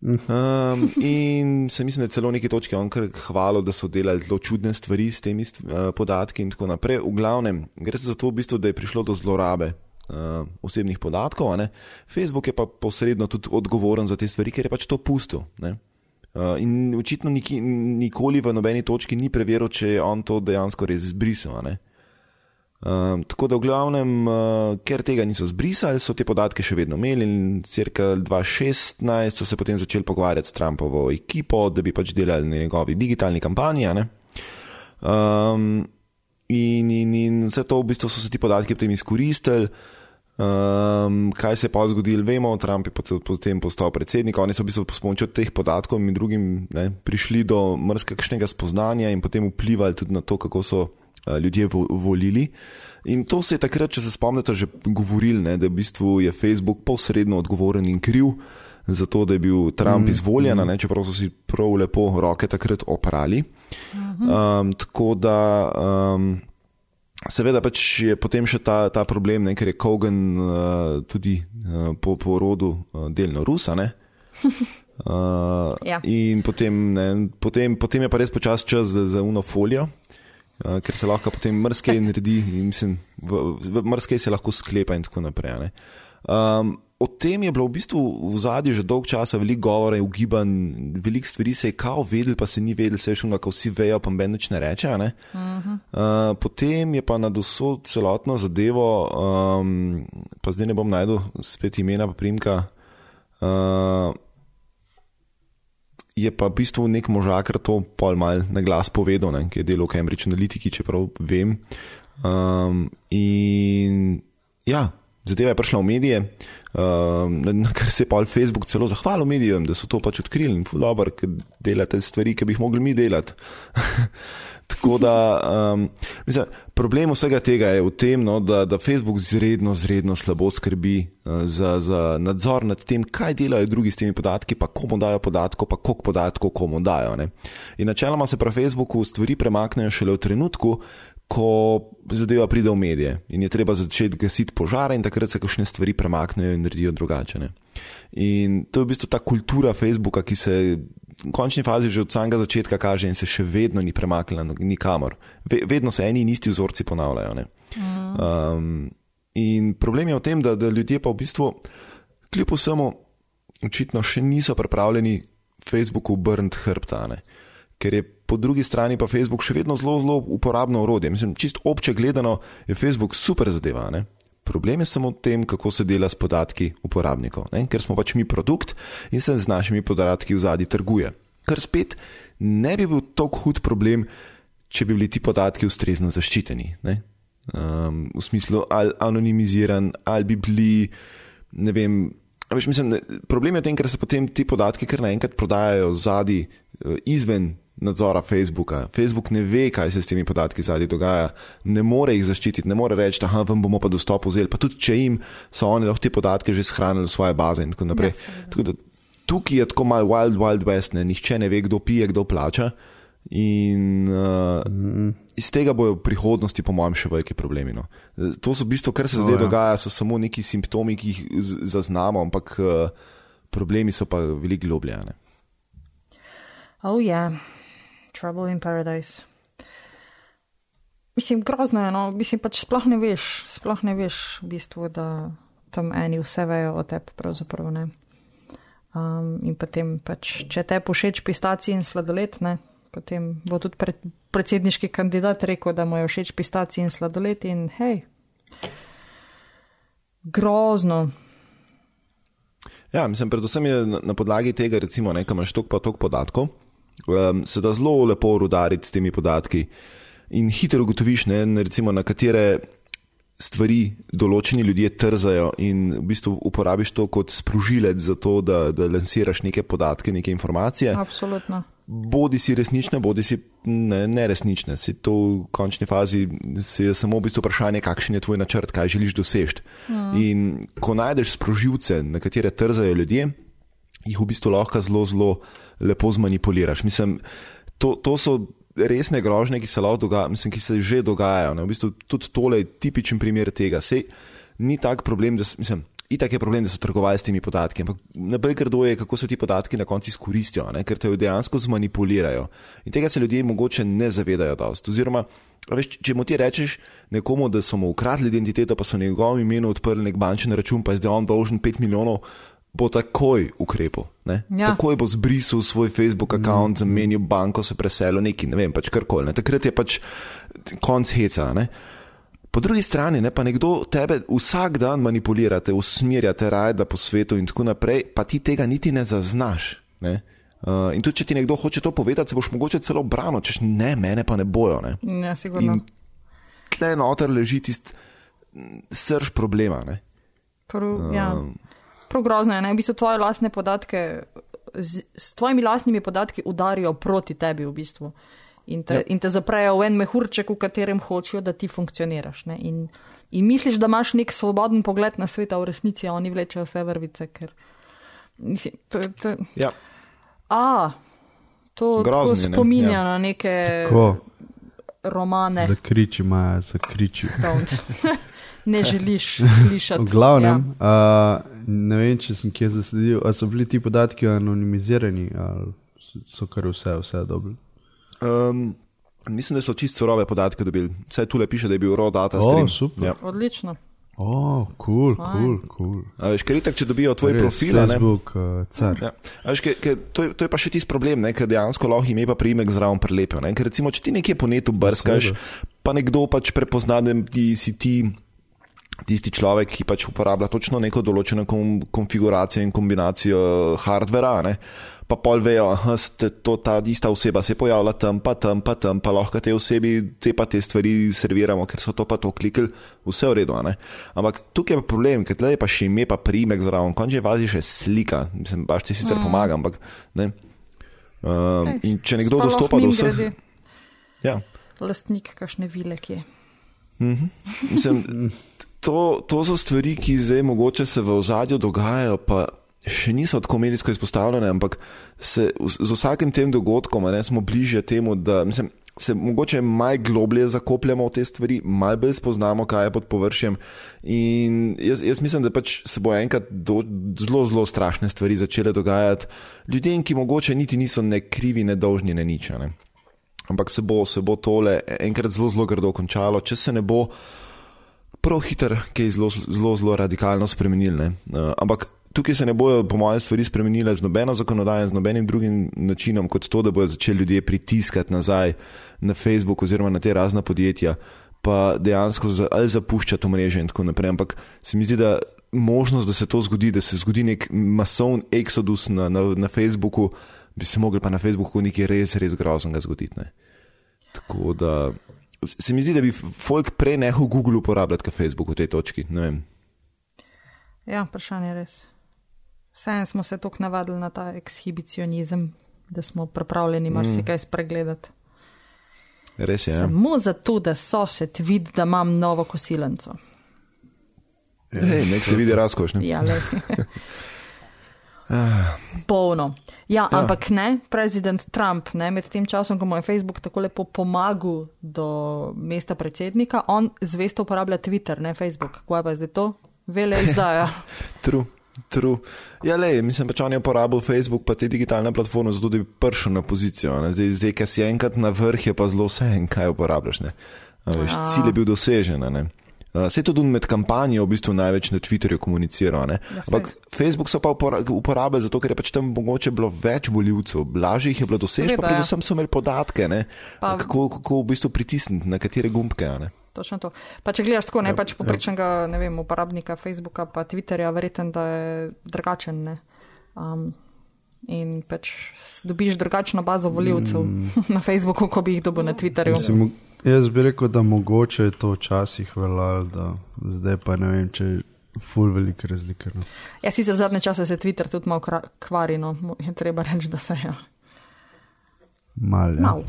Um, in se mislim, da je celo neki točki on kar hvalil, da so delali zelo čudne stvari s temi uh, podatki in tako naprej. V glavnem, gre za to, v bistvu, da je prišlo do zlorabe uh, osebnih podatkov. Facebook je pa posredno tudi odgovoren za te stvari, ker je pač to pustil. Uh, in očitno niki, nikoli v nobeni točki ni preveril, če je on to dejansko res zbrisal. Uh, tako da v glavnem, uh, ker tega niso zbrisali, so te podatke še vedno imeli in cirka 2016 so se potem začeli pogovarjati s Trumpovo ekipo, da bi pač delali na njegovi digitalni kampanji. Um, in, in, in vse to v bistvu so se ti podatki potem izkoristili. Um, kaj se je pa zgodilo, vemo, Trump je potem postal predsednik, oni so v bistvu s pomočjo teh podatkov in drugim ne, prišli do mrzkega spoznanja in potem vplivali tudi na to, kako so uh, ljudje vo, volili. In to se je takrat, če se spomnite, že govorili, ne, da v bistvu je Facebook posredno odgovoren in kriv za to, da je bil Trump mm, izvoljen, mm. ne, čeprav so si prav lepo roke takrat oprali. Um, tako da. Um, Seveda pač je potem še ta, ta problem, ne, ker je Kogan uh, tudi uh, po porodu uh, delno Rusa. Uh, ja. In potem, ne, potem, potem je pa res počas čas za, za uno folijo, uh, ker se lahko potem mrske naredi in mislim, v, v mrske se lahko sklepa in tako naprej. Um, o tem je bilo v bistvu v zadnji že dolg časa veliko govora in ugibanj, veliko stvari se je kao vedel, pa se ni vedel, se je šlo, kako vsi vejo, pa meni nič ne reče. Ne? Uh -huh. uh, potem je pa na dosu celotno zadevo, um, pa zdaj ne bom najdel spet imena, pa primka. Uh, Je pa v bistvu nek možakar to pol mal na glas povedal, ne, ki je delal v Cambridge Analytica, čeprav vem. Um, in ja, zadeva je prišla v medije, um, na kar se je pa Facebook celo zahvalil medijem, da so to pač odkrili in fulobar, ker delate stvari, ki bi jih mogli mi delati. Tako da, um, mislim, problem vsega tega je v tem, no, da, da Facebook izredno, izredno slabo skrbi uh, za, za nadzor nad tem, kaj delajo drugi s temi podatki, pa komu dajo podatko, pa koliko podatkov komu dajo. Ne. In načeloma se pri Facebooku stvari premaknejo šele v trenutku, ko zadeva pride v medije in je treba začeti gasiti požare, in takrat se kakšne stvari premaknejo in naredijo drugače. Ne? In to je v bistvu ta kultura Facebooka, ki se v končni fazi že od samega začetka kaže in se še vedno ni premaknila nikamor. Vedno se eni in isti vzorci ponavljajo. Um, in problem je v tem, da, da ljudje pa v bistvu, kljub vsemu, očitno še niso pripravljeni Facebooku obrniti hrbtane. Ker je po drugi strani pa Facebook še vedno zelo, zelo uporabno orodje. Mislim, čisto obče gledano je Facebook super zadeva. Ne? Problem je samo v tem, kako se dela s podatki uporabnikov, ne? ker smo pač mi produkt in se z našimi podatki v zadnji trguje. Kar spet ne bi bil tako hud problem, če bi bili ti podatki ustrezno zaščiteni. Um, v smislu, ali anonimiziran, ali bi bili, ne vem. Veš, mislim, problem je v tem, ker se potem ti podatki kar naenkrat prodajajo zadnji, eh, izven nadzora Facebooka. Facebook ne ve, kaj se s temi podatki zadnji dogaja, ne more jih zaščititi, ne more reči, da vam bomo pa dostop vzeli. Pa tudi, če jim so oni lahko te podatke že shranili v svoje baze in tako naprej. Ja, tako da, tukaj je tako mal wild, wild west, ne? nihče ne ve, kdo pije, kdo plača. In uh, mm. iz tega bojo v prihodnosti, po mojem, še veliki problemi. No. To so v bistvu, kar se oh, zdaj ja. dogaja, so samo neki simptomi, ki jih zaznamo, ampak uh, problemi so pa veliko globlje. Oh, ja. Yeah. Trouble in Paradise. Mislim, grozno je, no, mislim, pač sploh ne veš, sploh ne veš, v bistvu, da tam eni vse vejo o tebi, pravzaprav ne. Um, in potem, pač, če te pošeč pistaci in sladoled, ne, potem bo tudi pred, predsedniški kandidat rekel, da mu je všeč pistaci in sladoled in hej. Grozno. Ja, mislim, predvsem je na, podlagi tega, recimo, nekaj imaš toliko pa toliko podatkov um, se da zelo lepo rudariti s temi podatki. in hitro ugotoviš, ne, recimo, na katere stvari določeni ljudje trzajo, in v bistvu uporabiš to kot sprožilec za to, da, da lansiraš neke podatke, neke informacije. Absolutno. Bodi si resnične, bodi si ne, neresnične. Si to v končni fazi je samo v bistvu vprašanje, kakšen je tvoj načrt, kaj želiš doseči. Mm. In ko najdeš sprožilce, na katere trzajo ljudje, jih v bistvu lahko zelo, zelo lepo zmanipuliraš. Mislim, to, to so resne grožnje, ki se dogajajo, mislim, ki se že dogajajo. V bistvu tudi tole je tipičen primer tega. Sej ni tak problem, da mislim. Itak je problem, da so trgovali s temi podatki, ampak najbolj grdo je, kako se ti podatki na koncu izkoristijo, ne? ker te dejansko zmanipulirajo. In tega se ljudje mogoče ne zavedajo dost. Oziroma, veš, če mu ti rečeš nekomu, da so mu ukradli identiteto, pa so v njegovem imenu odprli nek bančni račun, pa je zdaj on dolžen 5 milijonov, bo takoj ukrepal. Ja. Takoj bo zbrisal svoj Facebook račun, mm. zamenil banko, se preselil neki, ne vem, pač karkoli. Ne? Takrat je pač konc heca. Ne? Po drugi strani ne, pa nekdo tebe vsak dan manipulira, te usmerja, te rajda po svetu in tako naprej, pa ti tega niti ne zaznaš. Ne? Uh, in tudi, če ti nekdo hoče to povedati, se boš mogoče celo branil, češ ne, mene pa ne bojo. Ne? Ja, sigurno. In tle noter leži tisti srž problema. Prv, uh, ja. Prav grozno je, da v bistvu tvoje lastne podatke, z, s tvojimi lastnimi podatki udarijo proti tebi v bistvu in te, ja. in te zaprejo v en mehurček, v katerem hočejo, da ti funkcioniraš. In, in misliš, da imaš nek svoboden pogled na svet, a v resnici oni vlečejo vse vrvice. Ker, mislim, to, to, ja. A, to Grozni, spominja ne? ja. na neke Tako. romane. Zakriči, Maja, zakriči. ne želiš slišati. V glavnem, ja. uh, ne vem, če sem kje zasledil, ali so bili ti podatki anonimizirani ali so kar vse, vse dobro. Um, mislim, da so čisto surove podatke dobili. Vse tu le piše, da je bil rod data. Oh, super. Ja. Odlično. Oh, kul, kul, kul. Veš, ker itak, če dobijo tvoj Res, profil, Facebook, ne, uh, car. Ja. Veš, ker, ker, to, je, to je pa še tisti problem, ker dejansko lahko ime pa primek zraven prelepijo. Ker recimo, če ti nekje po netu brskaš, pa nekdo pač prepozna, da ti si ti tisti človek, ki pač uporablja točno neko določeno konfiguracijo in kombinacijo hardvera, ne? pa pol vejo, da je to ta ista oseba, se je pojavila tam, pa tam, pa tam, pa lahko te osebi te pa te stvari serviramo, ker so to pa to klikli, vse v redu. Ne? Ampak tukaj je pa problem, ker tle je pa še ime, pa primek zraven, končni vazi še slika, mislim, baš ti sicer mm. pomaga, ampak ne. Um, Ej, in če nekdo dostopa do vseh. Ja. Lastnik, kakšne vile je. Mm -hmm. Mislim, to, to so stvari, ki zdaj mogoče se v ozadju dogajajo, pa še niso tako medijsko izpostavljene, ampak se, z vsakim tem dogodkom ne, smo bližje temu, da mislim, se mogoče malo globlje zakopljamo v te stvari, malo bolj spoznamo, kaj je pod površjem. In jaz, jaz mislim, da pač se bo enkrat do, zelo, zelo strašne stvari začele dogajati ljudem, ki mogoče niti niso ne krivi, ne dolžni, ne nič. Ne. Ampak se bo, se bo tole enkrat zelo, zelo grdo končalo, če se ne bo prav hiter, ki je zelo, zelo, zelo radikalno spremenil. Uh, ampak tukaj se ne bojo, po mojem, stvari spremenile z nobeno zakonodajo, z nobenim drugim načinom, kot to, da bodo začeli ljudje pritiskati nazaj na Facebook oziroma na te razna podjetja, pa dejansko za, ali zapuščati mreže in tako naprej. Ampak se mi zdi, da možnost, da se to zgodi, da se zgodi nek masovni exodus na, na, na Facebooku, bi se mogli pa na Facebooku nekaj res, res groznega zgoditi. Ne? Tako da se mi zdi, da bi folk prej nehal Google uporabljati kot Facebook v tej točki. Ja, vprašanje je res. Vseeno smo se tako navadili na ta ekshibicionizem, da smo pripravljeni marsikaj mm. spregledati. Res je. Ja. Samo zato, da sosed vidi, da imam novo kosilenco. Nek se vidi razkošno. Ja, Polno. Ja, ja, ampak ne, prezident Trump, ne, med tem časom, ko mu je Facebook tako lepo pomagal do mesta predsednika, on zvesto uporablja Twitter, ne Facebook. Kaj pa zdaj to? Vele izdaja. True. True. Ja, le, mislim, pač on je uporabil Facebook, pa te digitalne platforme, zato da bi prišel na pozicijo. Zdaj, zdaj, ker si enkrat na vrh, je pa zelo vse en, kaj uporabljaš. Veš, ja. cilj je bil dosežen. Vse to tudi med kampanjo v bistvu največ na Twitterju komunicira. Ja, Ampak Facebook so pa uporabljali zato, ker je pač tam mogoče bilo več voljivcev, lažje jih je bilo doseči, pa predvsem so imeli podatke, pa, kako, kako v bistvu pritisniti na katere gumbke. Točno to. Pa če gledaš tako, ne ja, pač poprečnega ja. ne vem, uporabnika Facebooka, pa Twitterja, verjeten, da je drugačen. Um, in pač dobiš drugačno bazo voljivcev mm. na Facebooku, kot bi jih dobil na Twitterju. Mislim, Jaz bi rekel, da mogoče je to včasih veljalo, da zdaj pa ne vem, če je ful velike razlike. No. Ja, sicer zadnje čase se Twitter tudi malo kvari, no, je treba reči, da se je. Mal, ja. Mal.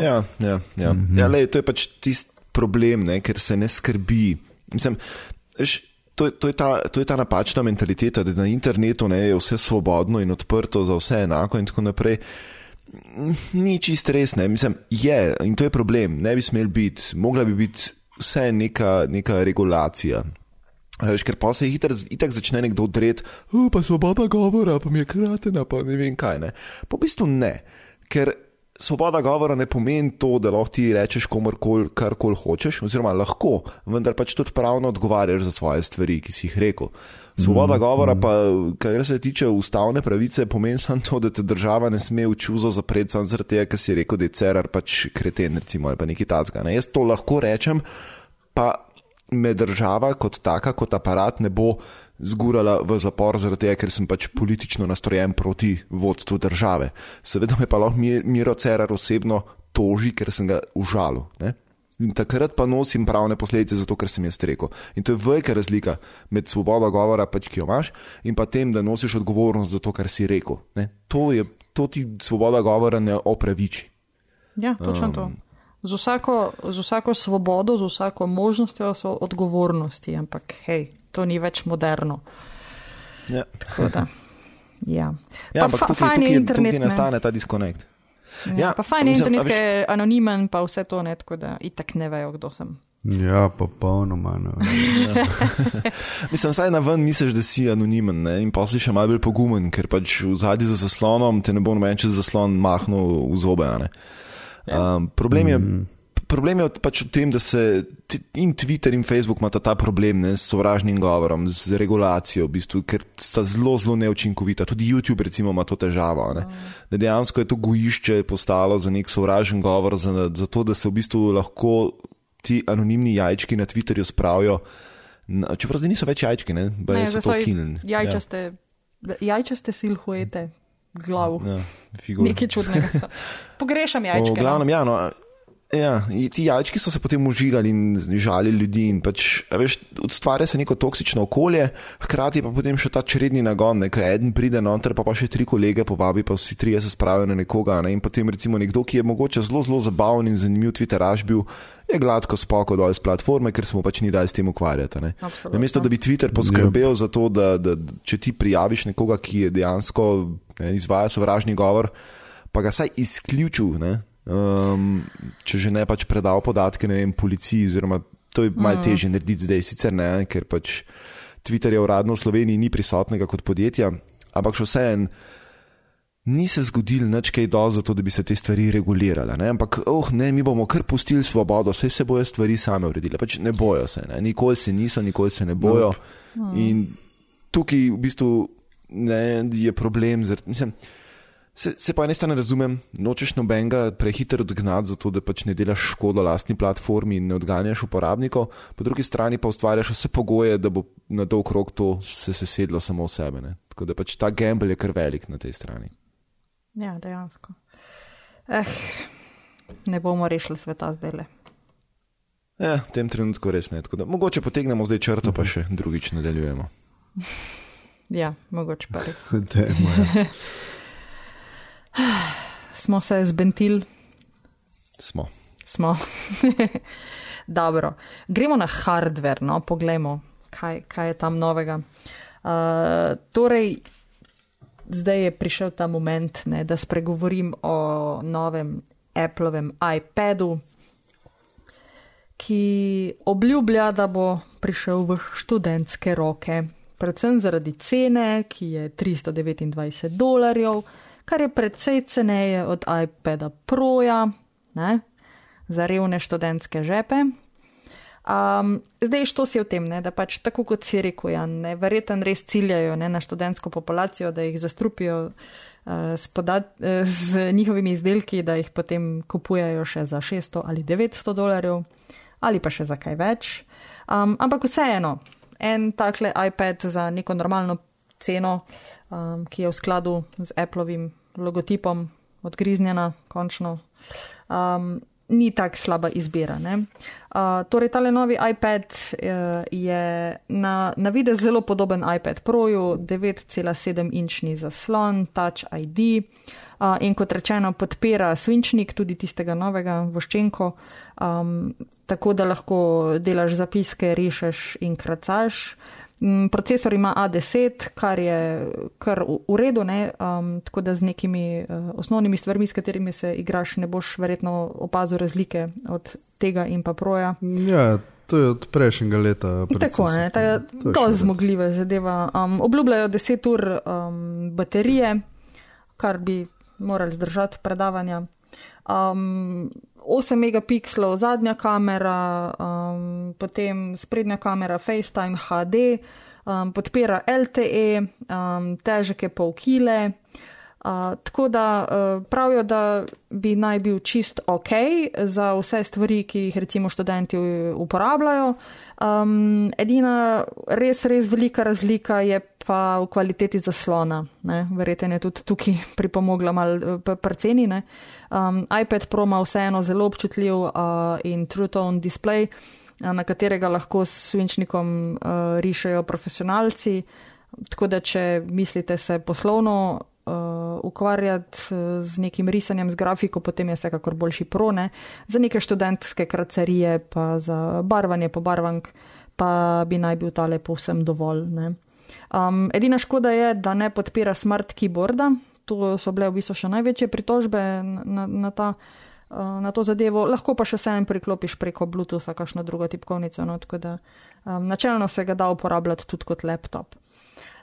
Ja, ja, ja. Mm -hmm. ja lej, to je pač tisti problem, ne, ker se ne skrbi. Mislim, veš, to, to, je ta, to je ta napačna mentaliteta, da na internetu ne, je vse svobodno in odprto, za vse enako in tako naprej. Ni čist res, ne. Mislim, je in to je problem, ne bi smel biti, mogla bi biti vse neka, neka regulacija. Veš, ker pa se hitro itak začne nekdo odreti, "O, pa svoboda govora, pa mi je kratena, pa ne vem kaj. Ne. V bistvu ne, ker svoboda govora ne pomeni to, da lahko ti rečeš komorkoli, karkoli hočeš, oziroma lahko, vendar pač tudi pravno odgovarjaš za svoje stvari, ki si jih rekel. Svoboda govora, pa kar se tiče ustavne pravice, pomeni samo to, da te država ne sme v čuzo zapreti samo zaradi tega, ker si rekel, da je cerar pač kreten, recimo, ali pa nekaj tacga. Ne? Jaz to lahko rečem, pa me država kot taka, kot aparat ne bo zgurala v zapor zaradi tega, ker sem pač politično nastrojen proti vodstvu države. Seveda me pa lahko Mi- Miro Cerar osebno toži, ker sem ga užalil. Ne? In takrat pa nosim pravne posledice zato, ker sem jaz rekel. In to je velika razlika med svobodo govora, pač, ki jo imaš, in pa tem, da nosiš odgovornost za to, kar si rekel. Ne? To, je, to ti svoboda govora ne opraviči. Ja, točno um. to. Z vsako, z vsako svobodo, z vsako možnostjo so odgovornosti, ampak hej, to ni več moderno. Ja. Tako Da, ja. Ja, Pa ampak fa- tukaj, je tukaj, internet, tukaj ne. nastane ta diskonekt. Ja, Ja, pa fajn je mislim, internet, ki je anonimen, pa vse to ne, tako da itak ne vejo, kdo sem. ja, popolnoma. Ne. vem. Mislim, saj na ven misliš, da si anonimen ne? in pa si še malo bolj pogumen, ker pač v zadnji za zaslonom te ne bo noben čez zaslon mahnil v zobe. a ne. Um, problem je. Problem je pač v tem, da se in Twitter in Facebook imata ta problem ne, s sovražnim govorom, z regulacijo, v bistvu, ker sta zelo, zelo neučinkovita. Tudi YouTube, recimo, ima to težavo. Ne. Da dejansko je to gojišče postalo za nek sovražen govor, za, za to, da se v bistvu lahko ti anonimni jajčki na Twitterju spravijo. Na, čeprav zdaj niso več jajčki, ne, Ne, so to kilni. jajčaste, ja. jajčaste silhuete, glav. Ja. Nekaj čudnega. Pogrešam O, jajčke. V glavnem, ja, no, ja, ti jajčki so se potem užigali in žalili ljudi. In pač, veš, ustvarja se neko toksično okolje, hkrati pa potem še ta čredni nagon, ne, ki en pride noter, pa pa še tri kolege povabi, pa vsi trije se spravijo na nekoga. Ne, in potem recimo nekdo, ki je mogoče zelo, zelo zabaven in zanimiv Twitteraž bil. Je gladko spoko dol z platforme, ker se mu pač ni dal s tem ukvarjati. Namesto da bi Twitter poskrbel za to, da, da če ti prijaviš nekoga, ki je dejansko ne, izvaja sovražni govor, pa ga saj izključil, ne, um, če že ne pač predal podatke ne vem, policiji, oziroma to je malo težje narediti zdaj, sicer ne, ker pač Twitter je uradno v Sloveniji ni prisotnega kot podjetja, ampak še vseeno. Ni se zgodil nič kaj do za to, da bi se te stvari regulirale. Ne? Ampak, oh, ne, mi bomo kar pustili svobodo, vse se bojo stvari same uredile. Pač ne bojo se, ne? nikoli se niso, nikoli se ne bojo. In tukaj v bistvu ne, je problem. Zaradi, mislim, se, se po eni strani razumem, nočeš nobenega prehiter odgnati, zato da pač ne delaš škodo lastni platformi in ne odganjaš uporabnikov, po drugi strani pa ustvarjaš vse pogoje, da bo na dolg rok to se sesedlo samo v sebe. Ne? Tako da pač ta gamble je kar velik na tej strani. Ja, dejansko. Eh, ne bomo rešili sveta zdaj le. Ja, v tem trenutku res ne. Da, mogoče potegnemo zdaj črto, pa še drugič nadaljujemo. Ja, mogoče pa res. Dajmo, ja. Smo se zbentili, Smo. smo. Dobro, gremo na hardware, no, poglejmo, kaj, kaj je tam novega. Uh, torej, zdaj je prišel ta moment, ne, da spregovorim o novem Applovem iPadu, ki obljublja, da bo prišel v študentske roke. Predvsem zaradi cene, ki je 329 dolarjev, kar je precej ceneje od iPada Proja, ne, za revne študentske žepe. Um, zdaj, što si v tem, ne, da pač tako kot si rekel, Jan, ne, verjetno res ciljajo ne, na študentsko populacijo, da jih zastrupijo uh, s, podat, uh, z njihovimi izdelki, da jih potem kupujajo še za 600 ali 900 dolarjev, ali pa še za kaj več. Um, ampak vseeno, en takle iPad za neko normalno ceno, um, ki je v skladu z Applovim logotipom, odgriznjena, končno. Um, ni tako slaba izbira. Uh, torej, tale novi iPad uh, je na, na videz zelo podoben iPad Proju, 9,7 inčni zaslon, Touch ID. Uh, in kot rečeno, podpira svinčnik, tudi tistega novega, voščenko, um, tako da lahko delaš zapiske, rešeš in kracaš. Mm, procesor ima A10, kar je kar v redu, um, tako da z nekimi uh, osnovnimi stvarmi, s katerimi se igraš, ne boš verjetno opazil razlike od tega in pa proja. Ja, to je od prejšnjega leta. Tako je, to je zelo zmogljiva zadeva. Um, obljubljajo 10 ur um, baterije, kar bi morali zdržati predavanja. Um, 8 megapikslov zadnja kamera, um, potem sprednja kamera FaceTime HD, um, podpira LTE, um, težek je pol kile. Uh, tako da uh, pravijo, da bi naj bil čist ok za vse stvari, ki jih recimo študenti uporabljajo. Um, edina res, res velika razlika je pa v kvaliteti zaslona. Verjetno je tudi tukaj pripomogla malo preceni. Um, iPad Pro ima vseeno zelo občutljiv uh, in true tone display, uh, na katerega lahko s svinčnikom uh, rišejo profesionalci. Tako da, če mislite se poslovno uh, ukvarjati z nekim risanjem, z grafiko, potem je vsekakor boljši prone. Za neke študentske kracarije, pa za barvanje pobarvank, pa bi naj bil tale povsem dovolj. Um, edina škoda je, da ne podpira smart keyboarda, to so bile v bistvu še največje pritožbe na, na, ta, uh, na to zadevo, lahko pa še vsem priklopiš preko Bluetootha, kakšno drugo tipkovnico. No, da, um, načelno se ga da uporabljati tudi kot laptop.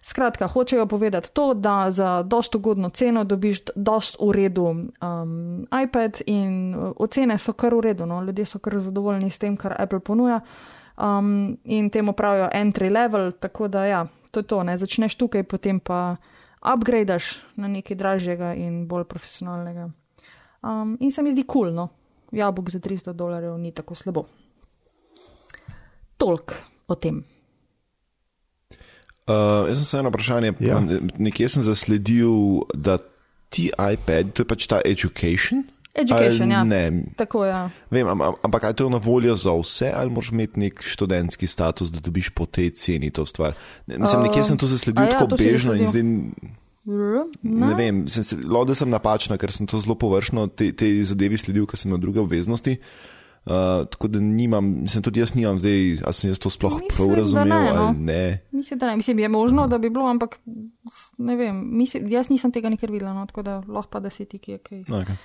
Skratka, hočejo povedati to, da za dosto ugodno ceno dobiš dost v redu um, iPad in uh, ocene so kar v redu, no? ljudje so kar zadovoljni s tem, kar Apple ponuja um, in temu pravijo entry level, tako da ja, to je to, ne začneš tukaj, potem pa upgradaš na nekaj dražjega in bolj profesionalnega. Um, in se mi zdi kul, cool, no, jabolk za 300 dolarjev ni tako slabo. Tolk o tem. Uh, jaz sem se eno vprašanje, ja. nekje sem zasledil, da ti iPad, to je pač ta education. Education, ja. Ne. Tako. Ja. Vem, ampak je to na voljo za vse, ali moraš imeti nek študentski status, da dobiš po tej ceni to stvar? Ne, mislim, uh, nekje sem to zasledil ja, tako to bežno in zdaj. Ne, ne vem, lahko sem napačna, ker sem to zelo površno te, te zadevi sledil, ker sem na druge obveznosti. Uh, tako da nimam, mislim, tudi jaz nimam zdaj, ali sem jaz to sploh mislim, prav razumel ne, no. ali ne. Mislim, da ne. Mislim, je možno, da bi bilo, ampak ne vem. Mislim, jaz nisem tega nikjer videla, no, tako da lahko pa da si ti, ki je kaj. Okay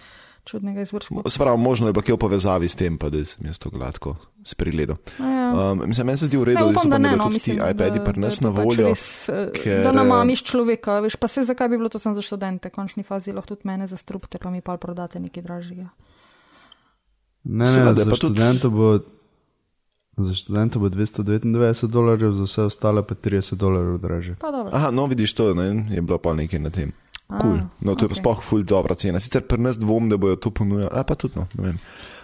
čudnega izvrška. Sprav, možno je pa kje v povezavi s tem, pa da sem jaz to gladko spregledal. Ja. Um, mislim, meni se zdi v redu, ne, da so pa ne, no, tudi ti iPadi pri nas na pač voljo. Pač res, ker... Da namamiš človeka, veš, pa se zakaj bi bilo to sem za študente, končni fazi lahko tudi mene zastrupte, pa mi pa prodate nekaj dražjega. Ne, ne, Seveda, za študente bo. Za študente bo 299 dolarjev, za vse ostale pa 30 dolarjev draže. Aha, no vidiš to, ne? je bilo pa nekaj na tem. Cool. No, to okay. je pa sploh ful dobra cena. Sicer pri nas dvom, da bojo to ponujali, a pa tudi no, ne vem.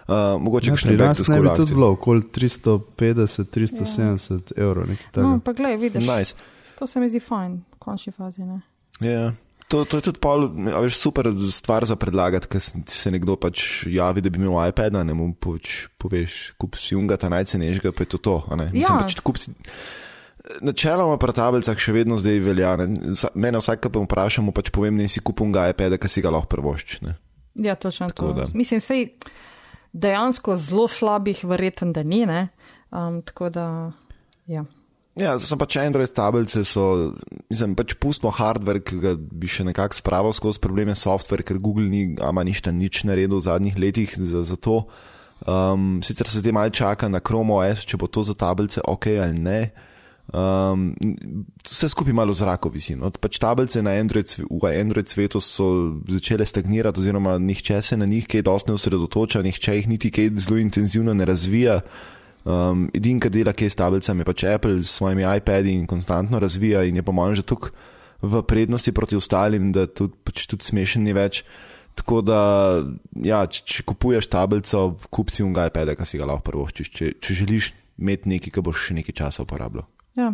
Uh, mogoče ja, nekaj časa. Ne bi tudi bilo, okoli 350, 370 ja. evrov. No, pa gledaj, vidiš. Nice. To se mi zdi fajn, v končni fazi. Ne? Ja. To, to je tudi pol, veš, super stvar za predlagati, ker se nekdo pač javi, da bi imel iPad, ne mu poč, poveš, kup si unga, ta najcenejšega, pa je to to. Ja. Mislim, pač, kup si, Načeloma pri tablicah še vedno zdaj velja. Ne? Mene vsak, ki pa vprašam, pač povem, da si kupim ga iPad, ki si ga lahko prvošči. Ja, točno tako. To. Mislim, sej dejansko zelo slabih, verjetno, da ni. Um, tako da, ja. Ja, sem pač Android tablice, so, mislim, pač pustimo hardware, ki ga bi še nekako spravil skozi probleme software, ker Google ni, ama ništa nič naredil v zadnjih letih za, za to. Um, sicer se zdaj malo čaka na Chrome OS, če bo to za tablice ok ali ne. Um, vse skupaj malo v zraku visi. No? Pač tablice na Android, v Android svetu so začele stagnirati, oziroma nihče se na njih kaj dosti ne osredotoča, nihče jih niti kaj zelo intenzivno ne razvija. Um, dela, ki je s tablicami, pač Apple s svojimi iPadi in konstantno razvija in je po mojem že tukaj v prednosti proti ostalim, da tudi, pač tudi smešen ni več. Tako da, ja, če, če kupuješ tablico, kup si un iPad, ki si ga lahko prvoščiš, če, če želiš imeti nekaj, ki boš še nekaj časa uporabljal. Ja.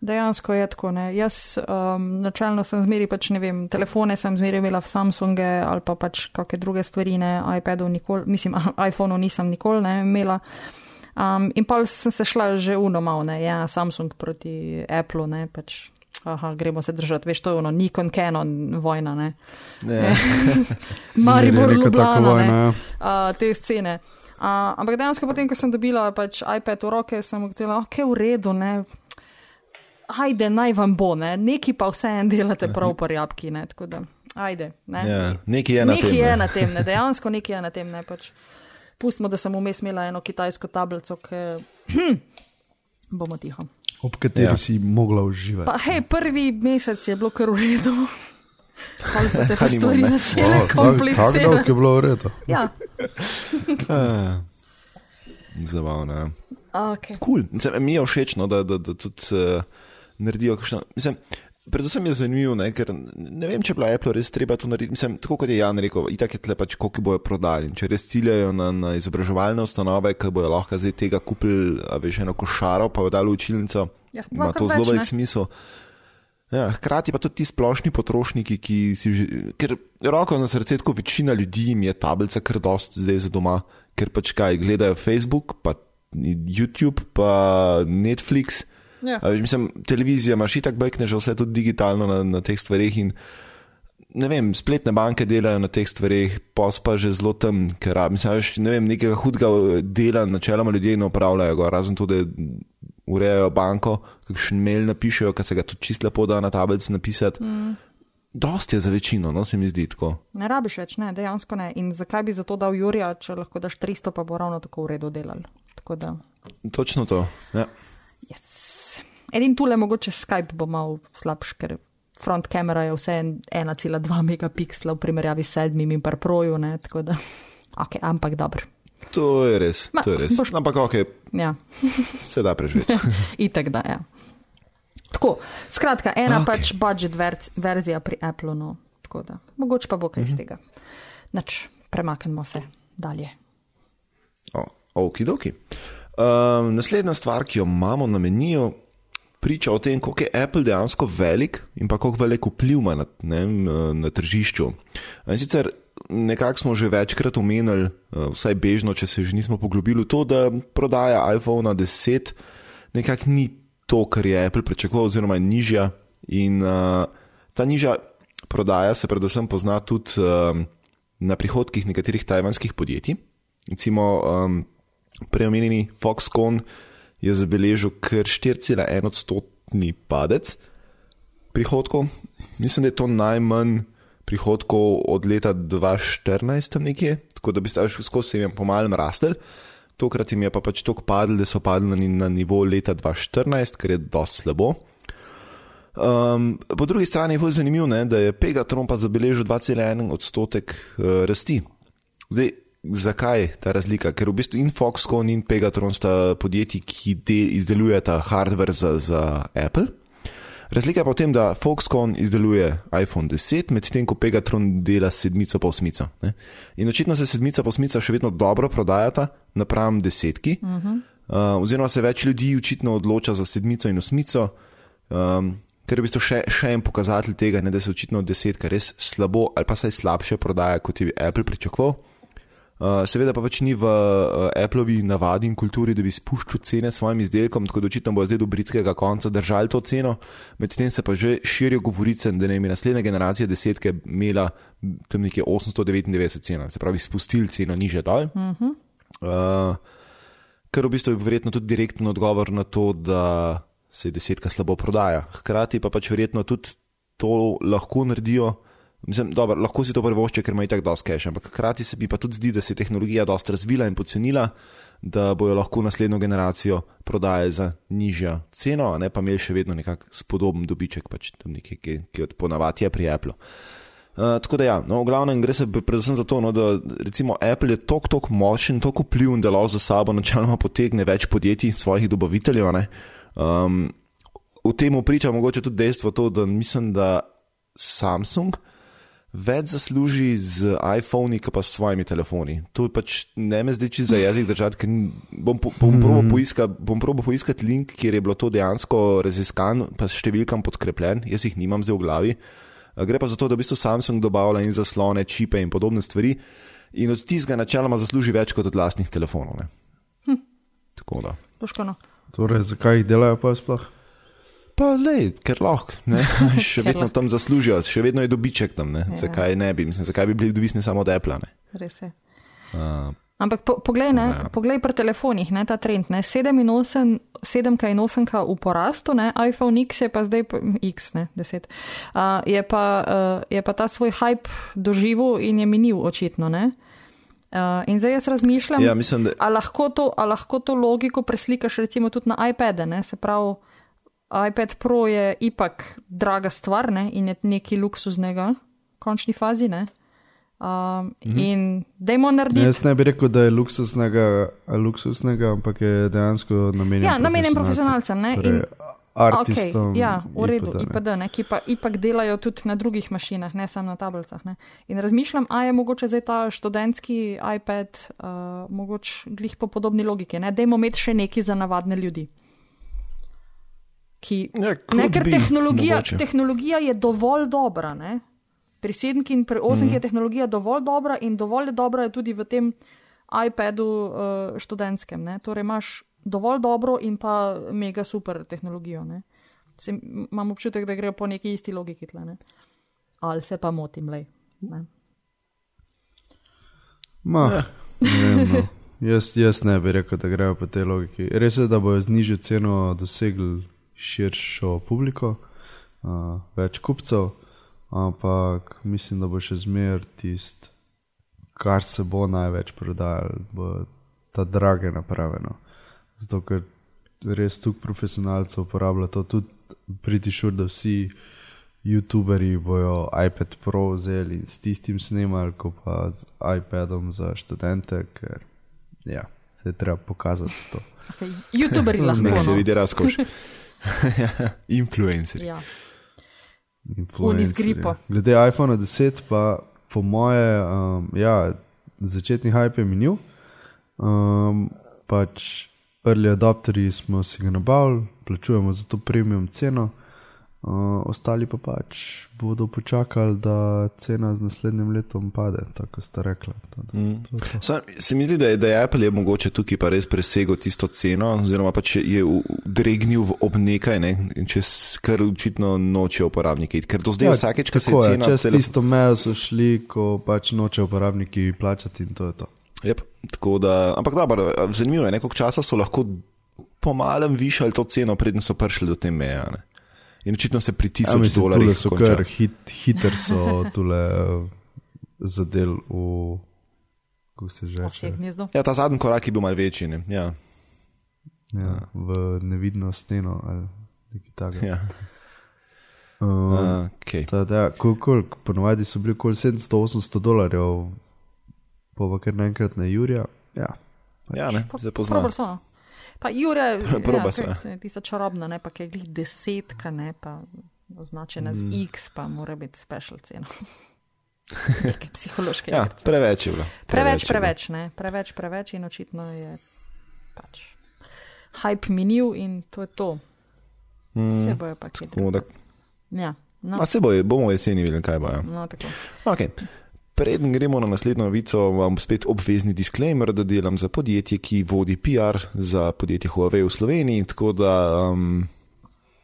Dejansko je tako. Ne. Jaz um, načelno sem zmeri, pač ne vem, telefone sem zmeri imela v Samsunge ali pa pač kakšne druge stvari, ne, iPadov nikoli, mislim, iPhonov nisem nikoli ne imela. Um, in pa sem se šla že unomal, ne, ja, Samsung proti Apple, ne, pač. Aha, gremo se držati, veš, to je ono, Nikon, Canon, vojna, ne. Ja. Maribor, Zmeri neka taka Ljubljana, vojna, ne. ja. Uh, te scene. Uh, ampak dejansko potem, ko sem dobila pač iPad v roke, sem ugotovila, ok, v redu, ne. Ajde, naj vam bo, ne. Neki pa vse en delate prav po jabki, ne. Da, ajde, ne. Ja, nekaj je na Nekaj tem. je ne. na tem, ne. Dejansko nekaj je na tem, ne pač. Pustimo, da sem vmes imela eno kitajsko tablico, ki hm, bomo tiho. ob kateri ja. si mogla uživati. Pa hej, prvi mesec je bilo kar v redu. Hvala so se stvari začele O, tak- Tako dolg komplicirati. je bilo v redu. Ja, Ah, Zabavno. ja. ok. Cool. Mislim, mi je všeč, no, da, da, da tudi uh, naredijo kakšno. Mislim, predvsem je zanimivo, ne, ker ne vem, če je bilo Apple res treba to narediti. Mislim, tako kot je Jan rekel, itak je tle pač, koliko bojo prodali. In Če res ciljajo na, na izobraževalne ustanove, ki bojo lahko zdaj tega kupili, veš, eno košaro, pa jo dali v učilnico, Ja, ima to zelo velik ne. Ja, hkrati pa tudi ti splošni potrošniki, ki si že, ker roko na srce, tako večina ljudi jim je tablica kar dost zdaj za doma, ker pač kaj gledajo Facebook, pa YouTube, pa Netflix. Ja. A mislim, televizija imaš itak bekne že vse tudi digitalno na, na teh stvareh in ne vem, spletne banke delajo na teh stvareh, pos pa že zelo tam, ker mislim, veš, ne vem, nekega hudega dela načeloma ljudje ne upravljajo, gor, razen to, da urejajo banko, kakšen mail napišejo, ki se ga tudi čisto lepo da na tablici napisati. Mm. Dost je za večino, no se mi zdi tako. Ne rabiš več, ne, dejansko ne. In zakaj bi za to dal Jurija, če lahko daš 300, pa bo ravno tako v redu delal. Tako da. Točno to. Ja. Edin tule mogoče Skype bo mal slabš, ker front kamera je vse en- 1,2 megapiksla v primerjavi s sedmim in par proju, ne, tako da. Ok, ampak dobro. To je res. Ma, To je res. boš- Ampak ok, Ja, se da preživeti. itek da, ja. Tako, skratka, ena Ok. okay. pač budget verz, verzija pri Apple, no, tako da. Mogoče pa bo kaj iz tega. Nač, premaknemo se dalje. Okidoki. Um, naslednja stvar, ki jo imamo na meniju, priča o tem, koliko je Apple dejansko velik in pa koliko velik vpliv ima na, ne, eh, na tržišču. In sicer nekako smo že večkrat omenili, eh, vsaj bežno, če se že nismo poglobili to, da prodaja iPhone 10 nekako ni to, kar je Apple pričakoval, oziroma je nižja. In uh, ta nižja prodaja se predvsem pozna tudi um, na prihodkih nekaterih tajvanskih podjetij. Recimo, um, preomenjeni Foxconn je zabeležil kar 4,1 odstotni padec prihodkov. Mislim, da je to najmanj prihodkov od leta 2014 tam nekje, tako da bi se skozi se jim pomalem rastel. Tokrat jim je pa pač tako padlo, da so padli na, nivo leta 2014, kar je dosti slabo. Um, po drugi strani je bolj zanimivo, da je Pegatron pa zabeležil 2,1 odstotek uh, rasti. Zdaj, zakaj ta razlika? Ker v bistvu in Foxconn in Pegatron sta podjetji, ki de, izdelujeta hardware za, za Apple. Razlika je pa v tem, da Foxconn izdeluje iPhone 10, medtem ko Pegatron dela sedmico pa osmico. Ne? In očitno se sedmica pa osmica še vedno dobro prodajata napram desetki, uh -huh. uh, oziroma se več ljudi očitno odloča za sedmico in osmico, um, ker je v bistvu še, še en pokazatelj tega, ne, da se očitno desetka res slabo ali pa saj slabše prodaja, kot je Apple pričakoval. Uh, seveda pa pač ni v uh, Appleovi navadi in kulturi, da bi spuščal cene svojim izdelkom, tako da očitno bo zdaj do britskega konca držali to ceno, medtem se pa že širijo govorice, da ne bi naslednja generacija desetke imela tam nekje 899 cena, se pravi spustili ceno niže dol. Uh -huh. uh, kar v bistvu je verjetno tudi direkten odgovor na to, da se desetka slabo prodaja. Hkrati pa pač verjetno tudi to lahko naredijo. Mislim, dobro, lahko si to privoščijo, ker imajo tako dosti cache, ampak hkrati se mi pa tudi zdi, da se je tehnologija dosti razvila in pocenila, da bojo lahko naslednjo generacijo prodajali za nižjo ceno, ne pa imeli še vedno nekak spodoben dobiček, pač tam nekaj, ki, ki od ponavadi je pri Apple. Uh, tako da ja, no, v glavnem gre se predvsem za to, no, da recimo Apple je tako, tako močen, tako vpliven, da lahko za sabo načeloma potegne več podjetij, svojih dobaviteljev. ne. Um, v tem priča mogoče tudi dejstvo, to, da mislim, da Samsung več zasluži z iPhoni, pa s svojimi telefoni. To pač ne me zdi čisto za jezik držati, ker bom, bom, Mhm. probal poiskat, bom probal poiskati link, kjer je bilo to dejansko raziskan, pa s številkam podkrepljen, jaz jih nimam zdaj v glavi. A Gre pa za to, da v bistvu Samsung dobavlja in zaslone, čipe in podobne stvari, in od tistega načeloma zasluži več kot od lastnih telefonov. Ne? Hm. Tako da. Poškono. Torej, zakaj jih delajo pa sploh? Pa le, ker lahko, še vedno tam zaslužijo, še vedno je dobiček tam. Ne? Ja. Zakaj ne bi, mislim, zakaj bi bili odvisni samo od Apple? Ne? Res je. Uh, Ampak po, poglej, ne, Ja. poglej pri telefonih, ne, ta trend. Ne, 7 in 8, 7 in 8 v porastu, ne, iPhone X je pa zdaj X, ne, 10. Uh, je, pa, uh, je pa ta svoj hype doživel in je minil očitno. Ne. Uh, in zdaj jaz razmišljam, ja, mislim, da. a lahko, to, a lahko to logiko preslikaš recimo tudi na iPad, ne, se pravi. iPad Pro je ipak draga stvar ne, in je nekaj luksuznega v končni fazi. Ne. Um, Mhm. In dajmo narediti. Jaz ne bi rekel, da je luksusnega, luksusnega ampak je dejansko namenjen. Ja, namenjen profesionalcem. Ne? Torej, In, artistom. okay, ja, v redu, IPD, ne. IPD, ne, ki pa ipak delajo tudi na drugih mašinah, ne samo na tablicah. Ne. In razmišljam, a je mogoče zdaj ta študentski iPad, uh, mogoče glih po podobni logiki, ne, dajmo imeti še neki za navadne ljudi. Ki, Ja, ne, could ker be, tehnologija, mogoče. tehnologija je dovolj dobra. Ne. Pri sedmki in pri Mhm. osemki je tehnologija dovolj dobra in dovolj dobra je tudi v tem iPadu uh, študentskem. Ne. Torej imaš dovolj dobro in pa mega super tehnologijo. Ne. Se, imam občutek, da grejo po neki isti logiki tle. Ne. Ali se pa motim. Ne. Ma, ne vem, no. jaz, jaz ne bi rekel, da grejo po tej logiki. Res je, da bojo z nižjo ceno dosegli širšo publiko, uh, več kupcev, ampak mislim, da bo še zmer tist, kar se bo največ prodajalo, bo ta drage naprave. No. Zato, ker res tu profesionalcev uporablja to, tudi priti šur, da vsi. YouTuberi bojo iPad Pro vzeli in s tistim snemali, ko pa z iPadom za študente, ker ja, se je treba pokazati to. Okay. YouTuberi lahko. Ne, se No. vidi razkoš. Influencer. Ja. influencerji. gripo. Glede iPhone 10, pa po moje, um, ja, začetni hype je minil. Um, pač early adopterji smo si ga nabavili, plačujemo za to premium ceno. Ostali pa pač bodo počakali, da cena z naslednjim letom pade, tako. To, to, Mm. Sam, se mi zdi, da je, da je Apple je mogoče tukaj pa res presegel tisto ceno, oziroma pač je v- dregnil ob nekaj, ne, čez kar očitno noče uporabniki. Ker do zdaj ja, vsakeč, ko se je cena čez telefona. tisto mejo so šli, ko pač noče uporabniki plačati in to je to. Yep, tako da, ampak dobro, zanimivo je, nekaj časa so lahko pomalem višali to ceno, preden so prišli do te meje. In očitno se pri Ja, tisoč tule dolarjih so konča. kar hit, hiter so tule eh, zadel v, kako se že reče. Ja, ta zadnji korak je bil malce večji. Ne. Ja, ja, v nevidno steno ali nekaj takega. ja. Um, Uh, okay. Ta, da, koliko, koliko, ponovadi so bili okoli 700-800 dolarjev, pa pa kar naenkrat na Jurija. Ja, ja ne, zdaj pozna. Pa Jure, Proba ja, se. se, tista čarobna, ne, pa ki je glih desetka, ne, pa označena z Mm. X, pa mora biti special cena. Neke psihološke. Ja, igrice. preveč je bilo. preveč, bilo. preveč, ne, preveč, preveč in očitno je pač hype minil in to je to. Vse bojo pa kaj Tako da- drugega. Ja, no, Ma se bo, bomo jeseni videli, kaj bo. Ja. no tako. Okay. Preden gremo na naslednjo novico, vam spet obvezni disclaimer, da delam za podjetje, ki vodi PR za podjetje Huawei v Sloveniji, tako da, um,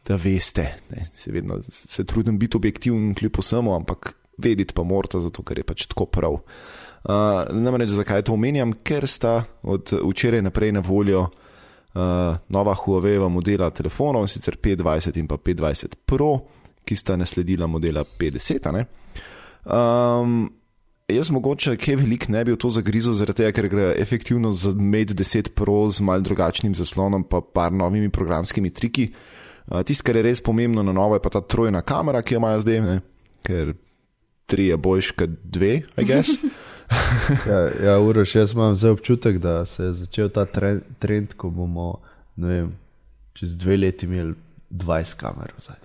da veste, ne, se, vedno, se trudim biti objektiven kljub vsemu, ampak vedeti pa morate, zato ker je pač tako prav. Uh, namreč zakaj to omenjam? Ker sta od včeraj naprej na voljo uh, nova Huawei modela telefonov, sicer P20 in pa P20 Pro, ki sta nasledila modela P10. a ne. Um, jaz mogoče kaj velik ne bi v to zagrizel, zaradi tega, ker gre efektivno za Mate 10 Pro z mal drugačnim zaslonom, pa par novimi programskimi triki. Tisto, kar je res pomembno na novo, je pa ta trojna kamera, ki jo imajo zdaj, ne? ker tri je boljš kot dve, I guess. ja, ja Uroš, jaz imam zdaj občutek, da se je začel ta trend, trend ko bomo, ne vem, čez dve leti imeli 20 kamer. Vzaj.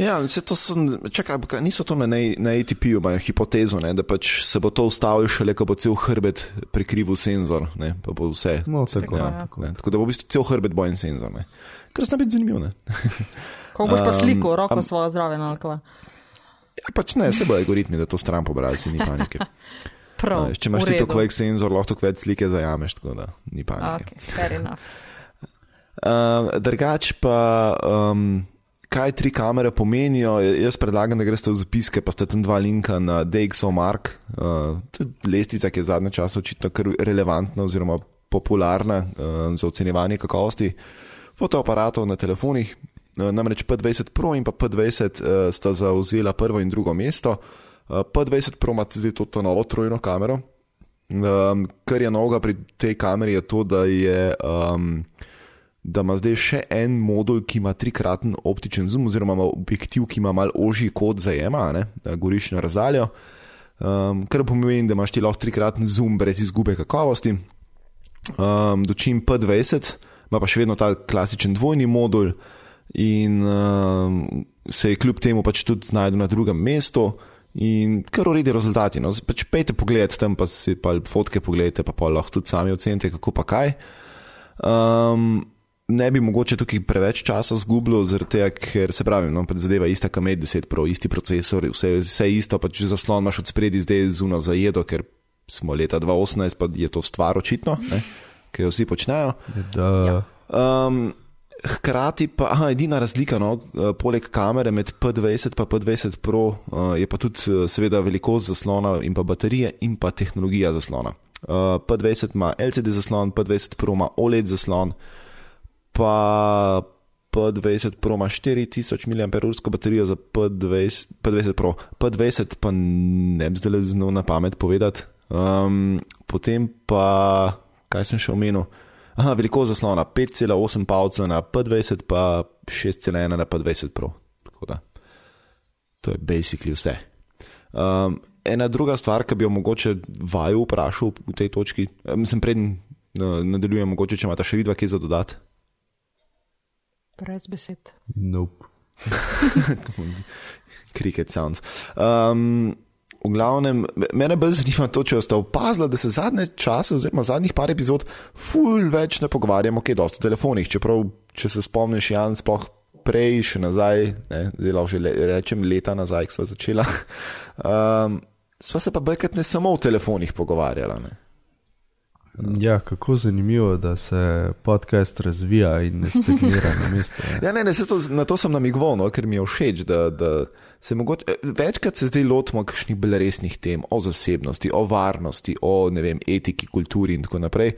Ja, vse to so, čakaj, kaj, niso to na, na ATP-ju, imajo hipotezo, ne, da pač se bo to ustavilo šele, ko bo cel hrbet prekrivil senzor, ne, pa bo vse. No, tako, Ja, ja, tako, ne, tako da bo v bistvu cel hrbet bojen senzor. Ne. Kar zna biti zanimivo. Ko boš pa Um, sliko, roko am- svojo zdrave nalkova. Ja, pač ne, se bo algoritmi, da to stran pobrali, si ni panike. Prav. Veš, če imaš ti tako velik senzor, lahko tako več slike zajameš, tako da ni panike. Okay, fair enough. Uh, drugač pa, um, kaj tri kamere pomenijo, jaz predlagam, da greste v zapiske, pa ste tam dva linka na DxOMark, uh, to je lestvica, ki je zadnje čase očitno kar relevantna oziroma popularna uh, za ocenjevanje kakovosti fotoaparatov na telefonih. Uh, namreč P20 Pro in pa P20 uh, sta zauzela prvo in drugo mesto. Uh, P20 Pro ima zdaj to, to novo trojno kamero. Um, kar je novega pri tej kameri, je to, da je. Um, da ima zdaj še en modul, ki ima trikraten optičen zoom, oziroma ima objektiv, ki ima malo ožji kot zajema, ne, da goriš na razdaljo. Um, kar pomeni, da imaš ti lahko trikraten zoom brez izgube kakovosti. Um, dočim P20 ima pa še vedno ta klasičen dvojni modul in um, se je kljub temu pač tudi znašel na drugem mestu. In kar uredi rezultati. No. Pač pejte pogled tam, pa si pa fotke pogledajte, pa, pa lahko tudi sami ocenite, kako pa kaj. Um, ne bi mogoče tukaj preveč časa zgubljal, tega, ker se pravi, no, zadeva ista kamet 10 Pro, isti procesor, vse, vse isto, pač zaslon imaš od spredi zdaj zuno za jedo, ker smo leta 2018, pa je to stvar očitno, ne, ki jo vsi počnejo. Da, Ja. Um, hkrati pa, aha, edina razlika, no, eh, poleg kamere med P20 in P20 Pro uh, je pa tudi eh, seveda velikost zaslona in pa baterije in pa tehnologija zaslona. Uh, P20 ima LCD zaslon, P20 Pro ima OLED zaslon, pa P20 Pro ima 4000 mAh baterijo za P20, P20 Pro, P20 pa ne bi zdaj znal na pamet povedati. Um, potem pa, kaj sem še omenil? Aha, veliko zaslona, 5,8 palca na P20, pa 6,1 na P20 Pro. Tako da, to je basically vse. Um, ena druga stvar, ki bi jo mogoče vaju vprašal v tej točki, eh, mislim, preden uh, nadaljujem, mogoče če imate še vidva, kaj za dodati. Brez besed. nope. Cricket sounds. Um, v glavnem, me- mene bolj zanima to, če ste opazili, da se zadnje čase, oziroma zadnjih par epizod, ful več ne pogovarjamo, kaj dosti o telefonih. Čeprav, če se spomniš, Jan, spoh prej, še nazaj, ne, lahko že le, rečem leta nazaj, ko smo začela. Um, sva se pa bekrat ne samo o telefonih pogovarjala. Ne. Ja, kako zanimivo, da se podcast razvija in ne stagnira na mestu. Ja. Ja, ne, ne, to, na to sem namigoval, no, ker mi je všeč, da, da se mogoče, eh, večkrat se zdaj lotimo kakšnih bolj resnih tem, o zasebnosti, o varnosti, o vem, etiki, kulturi in tako naprej,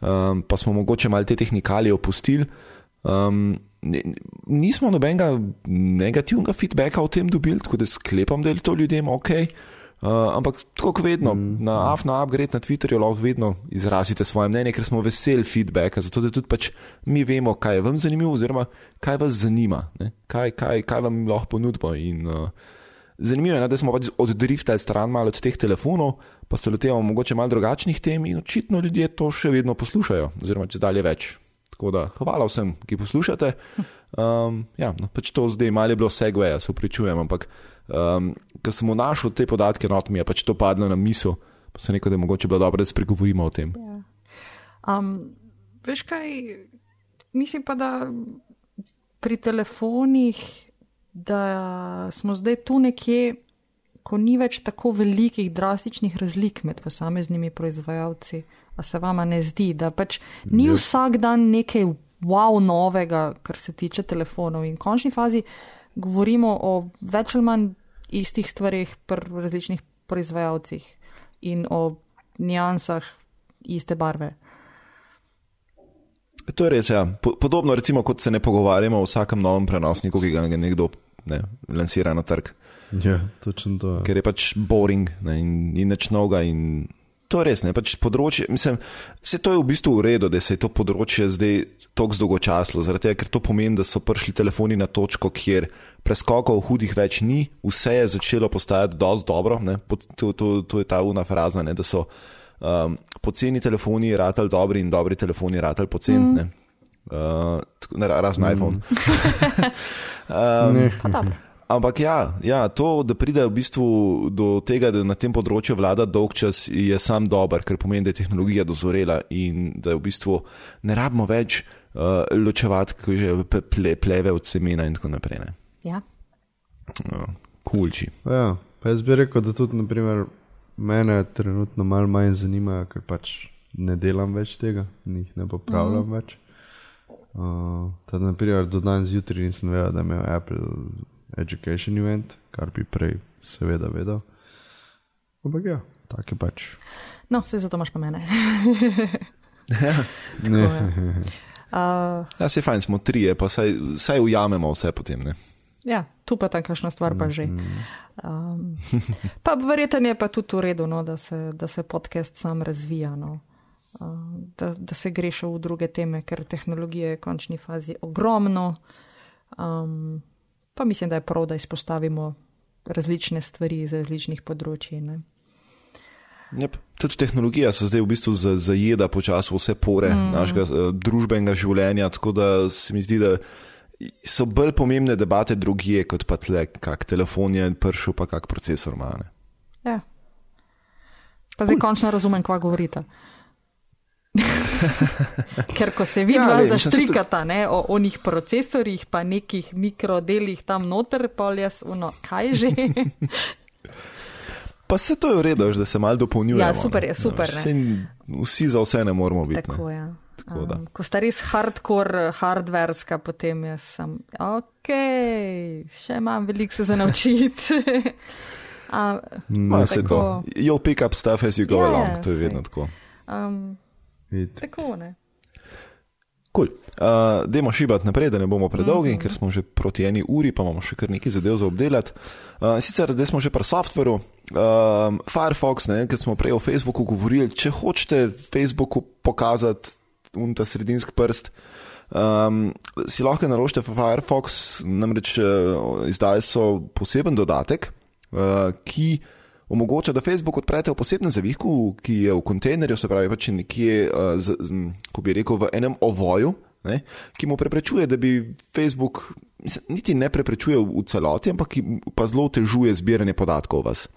um, pa smo mogoče malo te tehnikalije opustili. Um, nismo nobenega negativnega feedbacka o tem dobili, tako da sklepam, da je to ljudem ok. Uh, ampak tako vedno, mm. na AF, na upgrade, na Twitterju lahko vedno izrazite svoje mnenje, ker smo veseli feedbacka, zato da tudi pač mi vemo, kaj je vam zanimivo, oziroma kaj vas zanima, ne? kaj, kaj, kaj vam lahko ponudimo. In, uh, zanimivo je, ne, da smo pač oddriftali stran malo od teh telefonov, pa se lotevamo mogoče malo drugačnih tem in očitno ljudje to še vedno poslušajo, oziroma če dalje več. Tako da hvala vsem, ki poslušate. Um, ja, no, pač to zdaj malo je bilo segway, se upričujem, ampak um, ko sem v našel te podatke, not mi je pač to padlo na misel, pa sem rekel, da je mogoče bilo dobro, da spregovorimo o tem. Um, veš kaj, mislim pa, da pri telefonih, da smo zdaj tu nekje, ko ni več tako velikih drastičnih razlik med posameznimi proizvajalci. A se vama ne zdi, da pač ni Ja. vsak dan nekaj wow novega, kar se tiče telefonov in v končni fazi govorimo o več ali manj istih stvarih pri različnih proizvajalcih in o nijansah iste barve. To je res, ja. Po, podobno recimo, kot se ne pogovarjamo o vsakem novem prenosniku, ki ga nekdo ne, lansira na trg, ja, točno to. ker je pač boring ne, in, in nič novega. In to je res, ne, pač področje, mislim, se to je v bistvu v redu, da se je to področje zdaj tako zdolgočaslo, zaradi tega, ker to pomeni, da so prišli telefoni na točko, kjer preskokov hudih več ni, vse je začelo postajati dosti dobro, ne, to, to, to je ta una fraza, ne, da so um, poceni telefoni ratali dobri in dobri telefoni ratali poceni. Mm. Uh, ne, razen mm. iPhone. um, Ne, Pa dobro. Ampak ja, ja, to, da pride v bistvu do tega, da na tem področju vlada dolg čas, je sam dober, ker pomeni, da je tehnologija dozorela in da v bistvu ne rabimo več uh, ločevati, ko že ple, pleve od semena in tako naprej. Ne. Ja. Uh, kulči. Ja, pa jaz bi rekel, da tudi naprimer, mene trenutno malo manj zanimajo, ker pač ne delam več tega, njih ne popravljam mm. več. Uh, Tudi, naprimer, do danes zjutraj nisem vedel, da ima Apple Education Event, kar bi prej seveda vedel. Ampak ja, tak je pač. No, vse zato imaš pa mene. Ne. uh, Ja, se fajn, smo trije, pa saj, saj ujamemo vse potem. Ne? ja, tu pa ta kakšna stvar pa že. Um, pa verjetno je pa tudi v redu, no, da, se, da se podcast sam razvija. No. Uh, da, da se gre še v druge teme, ker tehnologije je v končni fazi ogromno. Um, pa mislim, da je prav, da izpostavimo različne stvari iz različnih področji. Ne? Yep. Tudi tehnologija se zdaj v bistvu za- zajeda počasi vse pore mm. našega uh, družbenega življenja, tako da se mi zdi, da so bolj pomembne debate drugje, kot pa tle, kak telefon je prišel, pa kak procesor ima. ne. Ja. Pa zdaj končno razumem, kva govorite. Ker ko se Ja, ne, ja, se zaštrikata ne, o onih procesorjih, pa nekih mikrodelih tam noter, pa jaz, ono, kaj že. Pa se to je v redu, da se malo dopolnjujemo. Ja, super je, super, Ja, ne. saj Vsi za vse ne moramo biti. Tako je. Tako da. Um, ko sta res hardcore, hardverska, potem jaz sem, ok, še imam veliko se za naučiti. A, Ma, se to. You'll pick up stuff as you go Ja, along, ja, to je vedno tako. um, Vid. tako ne. Cool. Uh, dajmo šibati naprej, da ne bomo predolgi, mm -hmm. ker smo že proti eni uri, pa imamo še kar nekaj zadev za obdelati. Uh, sicer zdaj smo že pri softveru. Um, Firefox, ne, ker smo prej o Facebooku govorili, če hočete Facebooku pokazati unta sredinski prst. Um, si lahko naložite v Firefox, namreč uh, izdali so poseben dodatek, uh, ki omogoča, da Facebook odprete v posebnem zavihku, ki je v kontejnerju, se pravi, pač nekje, uh, z, z, ko bi rekel, v enem ovoju, ne, ki mu preprečuje, da bi Facebook, mislim, niti ne preprečuje v celoti, ampak pa zelo otežuje zbiranje podatkov o vas.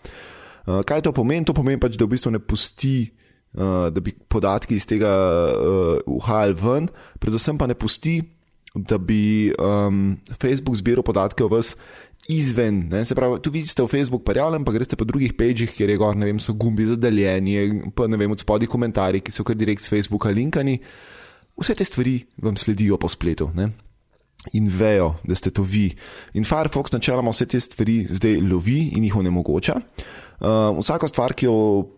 Uh, kaj to pomeni? To pomeni pač, da v bistvu ne pusti, uh, da bi podatki iz tega uh, uhajali ven, predvsem pa ne pusti, da bi um, Facebook zbiral podatke o vas izven. Ne? Se pravi, tu vidite v Facebook prijavljen, pa greste po drugih pageh, kjer je gor, ne vem, so gumbi za deljenje, pa ne vem, od spodaj komentarji, ki so kar direkt z Facebooka linkani. Vse te stvari vam sledijo po spletu. Ne? In vejo, da ste to vi. In Firefox načeloma vse te stvari zdaj lovi in jih onemogoča. Vsako stvar, ki jo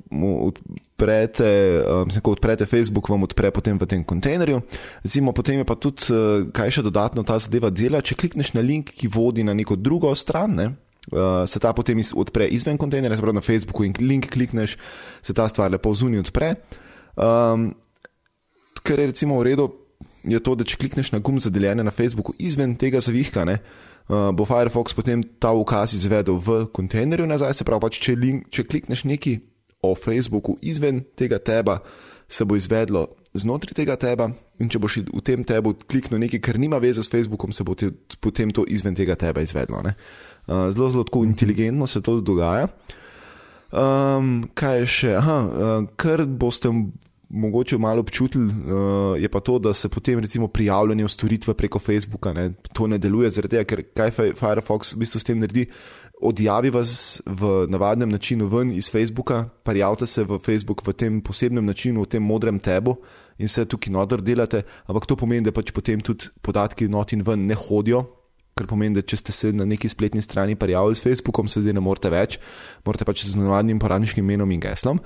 odprete, uh, mislim, ko odprete Facebook, vam odpre potem v tem kontejnerju. Recimo, potem je pa tudi, uh, kaj še dodatno ta zadeva dela. Če klikneš na link, ki vodi na neko drugo stran, ne, uh, se ta potem iz, odpre izven kontejnerja, se pravi na Facebooku in link klikneš, se ta stvar lepo zunaj odpre. Um, kar je recimo v redu, je to, da če klikneš na gumb za deljenje na Facebooku izven tega zavihka, ne, uh, bo Firefox potem ta ukaz izvedel v kontejnerju nazaj. Se pravi, pač, če, link, če klikneš nekaj o Facebooku izven tega teba, se bo izvedlo znotraj tega teba, in če boš v tem tebu kliknil nekaj, kar nima veze s Facebookom, se bo te, potem to izven tega teba izvedlo. ne. Uh, zelo, zelo tako inteligentno se to dogaja. Um, kaj je še? Aha, uh, kar boste m- mogoče malo občutili, uh, je pa to, da se potem recimo prijavljanje v storitve preko Facebooka ne, to ne deluje, zaradi tega, ker kaj Fi- Firefox v bistvu s tem naredi. Odjavi vas v navadnem načinu ven iz Facebooka, prijavite se v Facebook v tem posebnem načinu, v tem modrem tebu in se tukaj noter delate, ampak to pomeni, da pač potem tudi podatki not in ven ne hodijo, kar pomeni, da če ste se na neki spletni strani prijavili s Facebookom, se zdaj ne morete več, morate pač z navadnim uporabniškim imenom in geslom.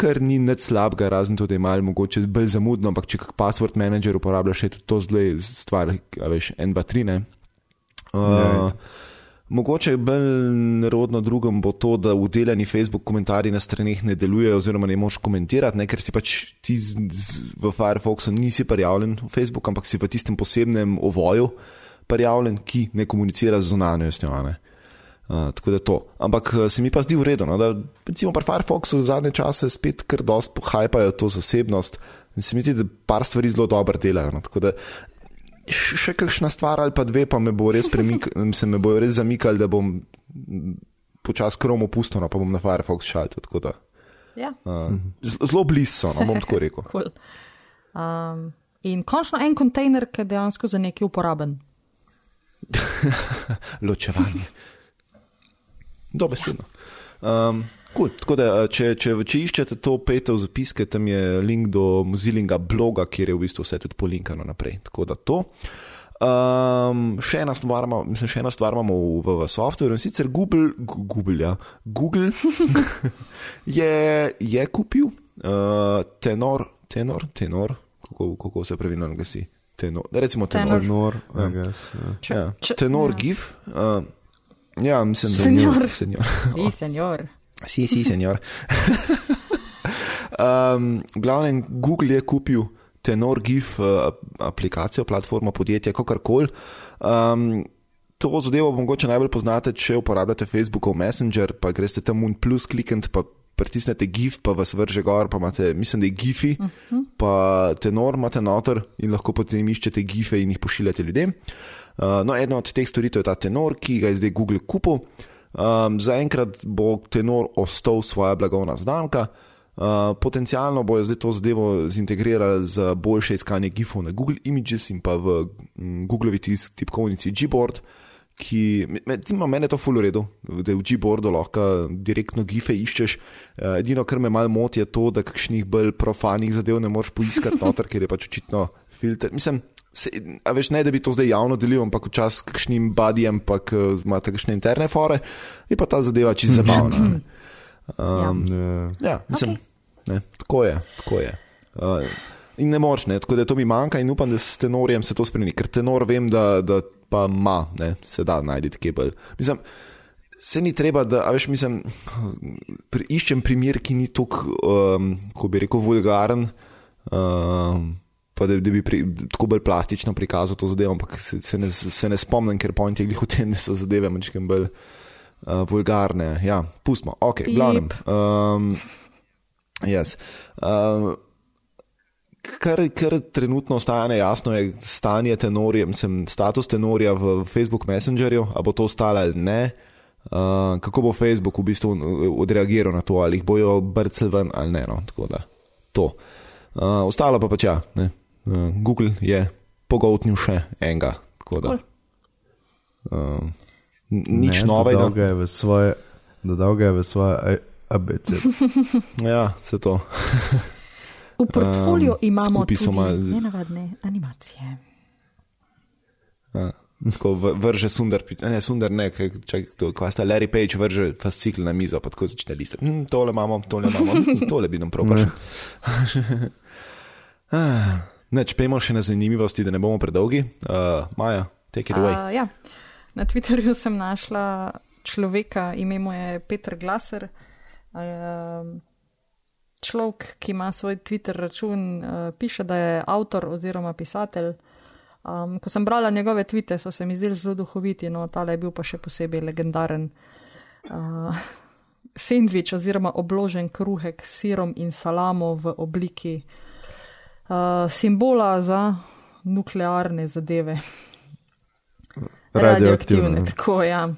Kar ni nič slabega, razen to, da je malo mogoče bolj zamudno, ampak če kot password manager uporabljaš, je tudi to zelo stvar, veš, 1, 2, 3. Ne? Uh, mogoče bolj nerodno drugem bo to, da vdelani Facebook komentarji na straneh ne delujejo, oziroma ne moš komentirati, ne? ker si pač ti z, z, v Firefoxu nisi prijavljen v Facebook, ampak si v tistem posebnem ovoju prijavljen, ki ne komunicira z zunanjostjo. ne. Uh, tako da to. Ampak uh, se mi pa zdi v redu, no, da recimo pri Firefoxu zadnje čase spet kar dost pohajpajo to zasebnost in se mi zdi, da par stvari zelo dobro delajo. No, tako da Še kakšna stvar ali pa dve, pa me bo res, premik, se me bo res zamikal, da bom počasi krom opustil, no, pa bom na Firefox da, Ja, uh, Zelo blizu, so, no, bom tako rekel. cool. um, in končno en kontejner, ki je dejansko za nekaj uporaben. Ločevanje. Dobesedno. Um, cool. Tako da, če, če, če iščete to, pejte v zapiske, tam je link do Mozilinga bloga, kjer je v bistvu vse tudi polinkano naprej. Tako da to. Um, še, ena stvar, mislim, še ena stvar imamo v, v, v softveru in sicer Google, Google, ja, Google je, je kupil uh, tenor, tenor, tenor, kako, kako se pravilno glasi. Tenor, recimo tenor. Tenor. Nor, I guess, ja. Če, Ja, če, tenor ja. GIF. Uh, ja, mislim, da je senjor. Si, senjor. Si, si, senjor. um, glavnem, Google je kupil Tenor GIF uh, aplikacijo, platformo, podjetje, kakorkoli. Um, to zadevo mogoče najbolj poznate, če uporabljate Facebookov Messenger, pa greste tam un plus klikniti, pa pritisnete GIF, pa vas vrže gor, pa imate, mislim, da je GIFI, uh -huh. pa Tenor imate noter in lahko potem iščete GIFe in jih pošiljate ljudem. Uh, no, ena od teh storitev je ta Tenor, ki ga je zdaj Google kupil. Um, Zaenkrat bo Tenor ostal svoja blagovna znamka. Uh, potencialno bojo zdaj to zadevo zintegrirali za boljše iskanje GIF-ov na Google Images in pa v Googlovi tis- tipkovnici Gboard, ki me, meni je to full redu, da v Gboardu lahko direktno GIF-e iščeš. Uh, edino, kar me malo moti, je to, da kakšnih bolj profanih zadev ne moreš poiskati noter, ker je pač očitno filter. Mislim, Se, a veš, ne da bi to zdaj javno delil, ampak včasih kakšnim badijem, pa k- imate kakšne interne fore, je pa ta zadeva čisto zabavna. ne. Um, Ja. ja, mislim, okay. ne, tako je. Tako je. Uh, in ne moreš, ne, tako da to mi manjka in upam, da s tenorjem se to spremeni, ker tenor vem, da, da pa ima, ne, se da najti kebel. Mislim, se ni treba, da, veš, mislim, pri, iščem primer, ki ni tako, um, ko bi rekel, vulgaren. Um, Pa da, da bi pri, tako bolj plastično prikazal to zadevo, ampak se, se, ne, se ne spomnim, ker point je glih v tem, da so zadeve malo bolj uh, vulgarne. Ja, pustimo, ok, glavnem. Um, yes. um, kar, kar trenutno ostaja nejasno, je stanje tenorja, sem status tenorja v Facebook Messengerju, ali bo to ostalo ali ne. Uh, kako bo Facebook v bistvu odreagiral na to, ali jih bojo brcali ven ali ne. No, tako da to. Uh, ostalo pa pač ja, ne. Uh, Google je pogoltnil še enega. da. Uh, nič Ne, novega. Dodal ga je v svoje, je v svoje ABC. Ja, se to. V portfolio Um, imamo tudi so ma- nenavadne animacije. Ja. Tako vrže sundar, ne sundar, ne, kaj, sta Larry Page vrže fascikl na mizo, pa tako začne listati. Hm, tole imamo, tole imamo, hm, tole bi nam prišlo. Ah, Neč, pejmo še na zanimivosti, da ne bomo predolgi. Uh, Maja, take it away. Uh, ja. Na Twitterju sem našla človeka, ime mu je Petr Glaser. Uh, človek, ki ima svoj Twitter račun, uh, piše, da je avtor oziroma pisatelj. Um, ko sem brala njegove tvite, so se mi zdeli zelo duhoviti, no tale je bil pa še posebej legendaren. Uh, sendvič oziroma obložen kruhek s sirom in salamo v obliki uh, simbola za nuklearne zadeve. Radioaktivne. Tako, ja.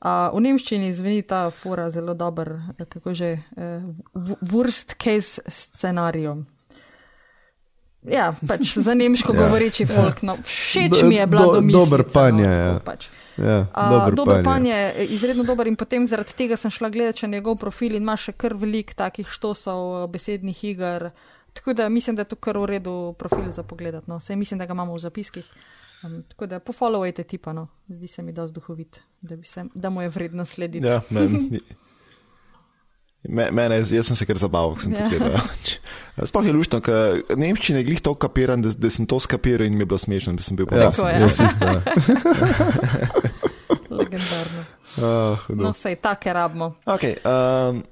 Uh, v nemščini zveni ta fora zelo dober, eh, kako že, uh, worst case scenarijo. Ja, pač za nemško Ja. govoreči folk, no, všeč mi je bila do- domišljica, dober pan je, no, ja. pač. Ja, Uh, dober, dober pan pan je. je, izredno dober in potem zaradi tega sem šla gledati še njegov profil in ima še kar velik takih štosov, eh, besednih iger. Tako da mislim, da je to kar v redu profil za pogledat. No. Sej mislim, da ga imamo v zapiskih. Um, tako da pofollowajte tipa, no. zdi se mi dosti duhovit, da, se, da mu je vredno slediti. Ja, meni. Me, mene, jaz sem se kar zabaval, ko sem to Ja. gledal. Sploh je luštno, ker nemščine glih to kapiram, da, da sem to skapiral in mi je bilo smešno, da sem bil Ja, Tako je. ja. Legendarno. Uh, No, sej take rabimo. Okay, um,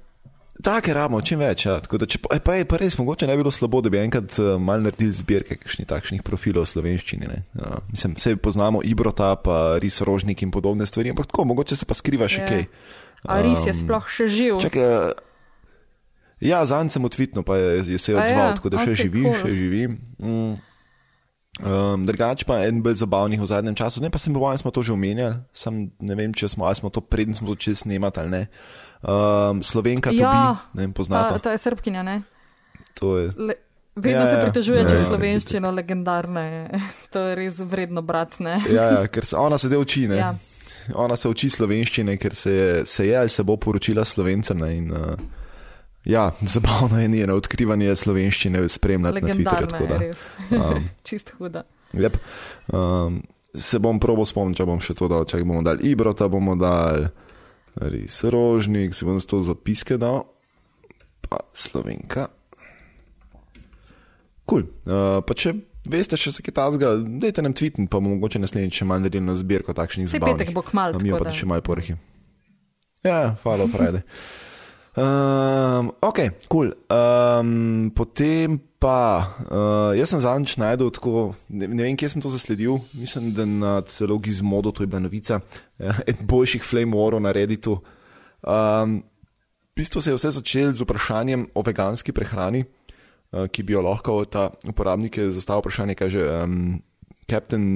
Take rabimo, čim več. Ja. Tako da, če, pa, e, pa je pa res mogoče ne bi bilo slabo, da bi enkrat uh, mal naredili zbirke kakšnih takšnih profilov v slovenščini. ne. Uh, mislim, vse poznamo Ibrota, pa Ris Rožnik in podobne stvari, ampak tako, mogoče se pa skriva še Ja. kaj. A res je Um, sploh še živ? Čakaj, uh, ja, zanj sem utvitno, pa je, je se je A odzval, ja, tako da še okej, živi, cool. še živi. Mm. Um, drugač pa en bolj zabavnih v zadnjem času, ne pa sem bil, smo to že omenjali, sam ne vem, če smo, smo to preden smo začeli snemati ali ne. Um, Slovenka Ja, Tobi, ne vem, Ta, poznate. ta je srpkinja, ne? To je. Le, vedno Ja, ja, se ja. pritožuje čez ja. slovenščino, legendarna je. To je res vredno brat, ne? Ja, ja, ker se ona sedaj uči, ne. Ja. Ona se uči slovenščine, ker se je, se je ali se bo poročila slovencem. Ne, in, uh, ja, zabavno je njeno odkrivanje slovenščine spremljati na Twitterju. Tako je da, res. um, Čist huda. Yep. Um, se bom probo spomnil, če bom še to dal, če bomo dali Ibrota, bomo dali res rožnik, si bom to zapiske dal, pa slovenka. Kul. Cool. Uh, pa če veste še za kaj tasga, dajte nam tweet, pa bomo mogoče naslednjič še malo naredili na zbirko takšnih zabavnih. petek bo kmalu, A Mi pa da- še malo porehi. Ja, follow Friday. Um, ok, kul. Cool. Um, potem pa, uh, jaz sem zadnjič najdel tako, ne, ne vem, kje sem to zasledil, mislim, da na celo Gizmodo, to je bila novica, ja, eden boljših flame warov na Redditu. Um, v bistvu se je vse začelo z vprašanjem o veganski prehrani, uh, ki bi jo lahko ta uporabnik je zastavil vprašanje, kaj že um, Captain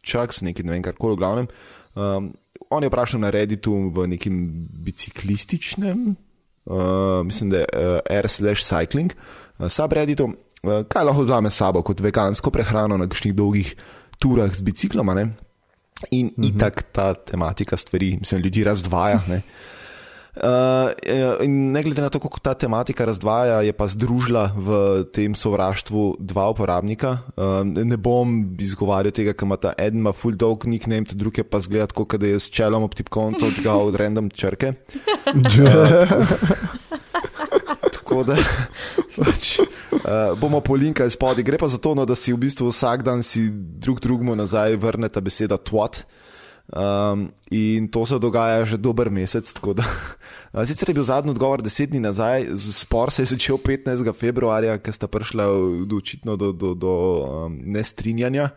Chucks, nekaj ne vem, kar koli v glavnem. Um, on je vprašal na Redditu v nekem biciklističnem, uh, mislim, da je uh, R/slash cycling, uh, subredditu, uh, kaj lahko vzame s sabo kot vegansko prehrano na kakšnih dolgih turah z biciklom. In mm -hmm. itak ta tematika stvari, mislim, ljudi razdvaja. Ne? Uh, in ne glede na to, kako ta tematika razdvaja, je pa združila v tem sovraštvu dva uporabnika. Uh, ne bom izgovarjal tega, ker ima ta eden ima full dog nickname, ta drugi pa zgleda tako, da je s čelom ob tipkovnico odgal od random črke. Tako da pač, uh, bomo polinkali spodaj. Gre pa za to, no, da si v bistvu vsak dan si drug drugemu nazaj vrneta beseda twat. Um, in to se dogaja že dober mesec. Da, uh, sicer je bil zadnji odgovor deset dni nazaj, spor se je začel 15. februarja, ker sta prišla očitno do, do, do um, nestrinjanja.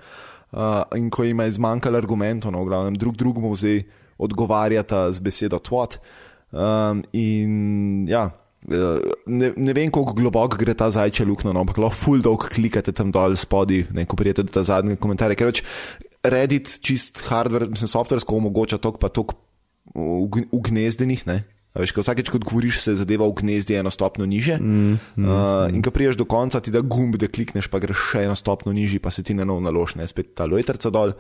Uh, in ko jim je zmanjkalo argumentov, no, v glavnem, drug drugemu zdaj odgovarjata z besedo twat. Um, in ja, eh, ne, ne vem, kako globoko gre ta zajčja luknja, no, ampak lahko full dog klikate tam dol spodaj, ne ko prijete do zadnjega komentarja. Ker pač Reddit, čist hardware, mislim, softversko omogoča tok pa tok ugnezdenih, ne. A Veš, ko vsakeč, ko govoriš, se zadeva v gnezdi eno stopno niže. Mm, mm, uh, in ko priješ do konca, ti da gumb, da klikneš, pa greš še eno stopno nižji, pa se ti na nov naložne, spet ta lojterca dol.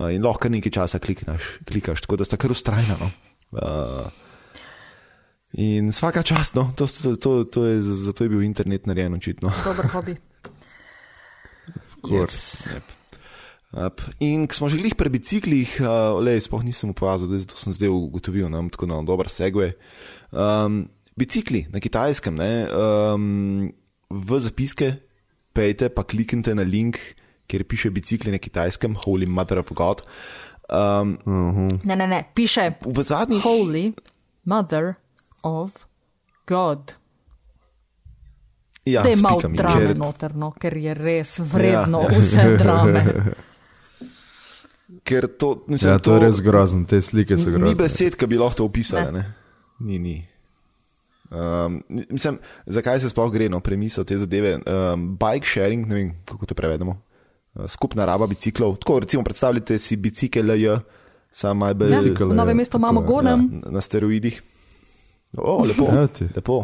Uh, in lahko nekaj časa klikneš, klikaš, tako da sta kar ustrajna. No. Uh, in vsaka čast, no, to, to, to, to je, zato je bil internet narejen očitno. Dober hobi. Yep. Up. In ko smo že glih pri biciklih, uh, le, sploh nisem opazil, da to sem zdaj ugotovil, nam tako na dober segue. Um, bicikli na kitajskem, ne, um, v zapiske pejte, pa kliknite na link, kjer piše bicikli na kitajskem, Holy Mother of God. Um, Ne, ne, ne, piše v zadnjih Holy Mother of God. ja, Da je malo drame ker- noterno, ker je res vredno Ja. vse drame. Ker to, mislim, Ja, to je res grozno, te slike so Ni grozne. besed, ki bi lahko to opisali. Ne. Ne. Ni, ni. Um, mislim, zakaj se sploh gre, no, premisel te zadeve. Um, bike sharing, ne vem, kako to prevedemo. Uh, skupna raba biciklov. Tako, recimo, predstavljajte si bicikl LJ, samo malo bolj Ja, Bicikl v je, novem mestu imamo je, golem. na, na steroidih. O, lepo. Ja, lepo.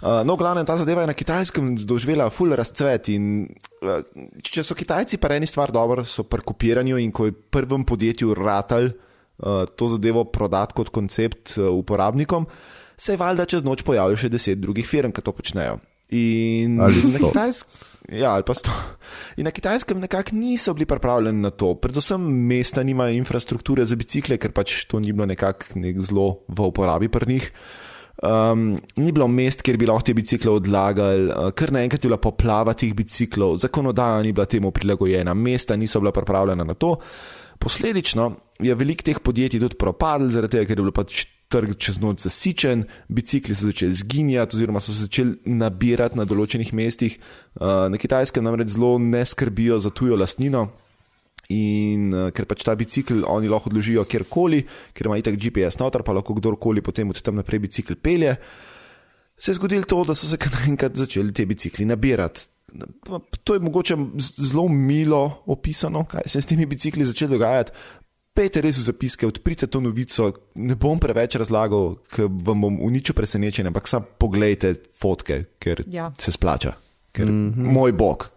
Uh, no, glavno, ta zadeva je na kitajskem doživela full razcvet. In, uh, če so Kitajci pa eni stvar dobro, so pri kopiranju in ko je prvem podjetju ratal uh, to zadevo prodati kot koncept uh, uporabnikom, se je valjda čez noč pojavilo še deset drugih firm, ki to počnejo. In Ali na. Kitajskem. Ja, ali pa sto. In na kitajskem nekako niso bili pripravljeni na to. Predvsem mesta nimajo infrastrukture za bicikle, ker pač to ni bilo nekako nek zelo v uporabi pri njih. Um, ni bilo mest, kjer bi lahko te bicikle odlagali, uh, kar naenkrat je bila poplava teh biciklov, zakonodaja ni bila temu prilagojena, mesta niso bila pripravljena na to. Posledično je veliko teh podjetij tudi propadlo, zaradi tega, ker je bil pač trg čez noč zasičen, bicikli so začeli zginjati, oziroma so se začeli nabirati na določenih mestih. Uh, na kitajskem namreč zelo ne skrbijo za tujo lastnino. In uh, ker pač ta bicikl oni lahko odložijo kjerkoli, ker ima itak GPS noter, pa lahko kdorkoli potem od tam naprej bicikl pelje, se je zgodilo to, da so se kar naenkrat začeli te bicikli nabirati. To je mogoče zelo milo opisano, kaj se je s temi bicikli začelo dogajati. Pejte res v zapiske, odprite to novico, ne bom preveč razlagal, ker vam bom uničil presenečenje, ampak samo pogledajte fotke, ker Ja. se splača. Ker, mm -hmm. Moj bog,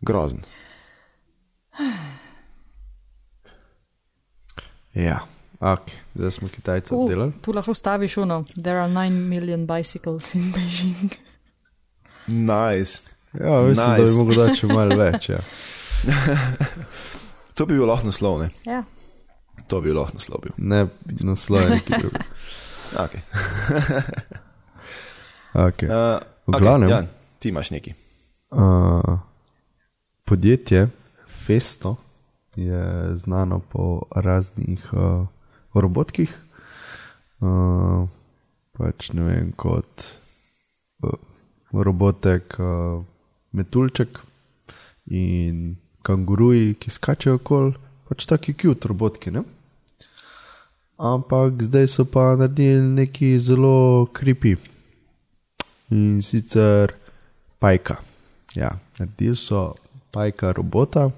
grozen. Ja, ok, zdaj smo Kitajce Uh, obdelali. tu lahko staviš uno. There are 9 million bicycles in Beijing. Nice. Ja, mislim, nice. da bi mogel dati še malo več. Ja. To bi bil lahko naslov, ne? Ja. To bi bil lahko naslov. Bil. Ne naslov neki drugi. Okay. Okay. Uh, V glavnem. Okay, ja, ti imaš neki. Uh, podjetje Festo je znano po raznih uh, robotkih. Uh, pač ne vem, kot uh, robotek, uh, metulček in kanguruji, ki skačejo okoli, pač taki cute robotki. Ne? Ampak zdaj so pa naredili neki zelo kripi. In sicer pajka. Ja, naredili so pajka robota,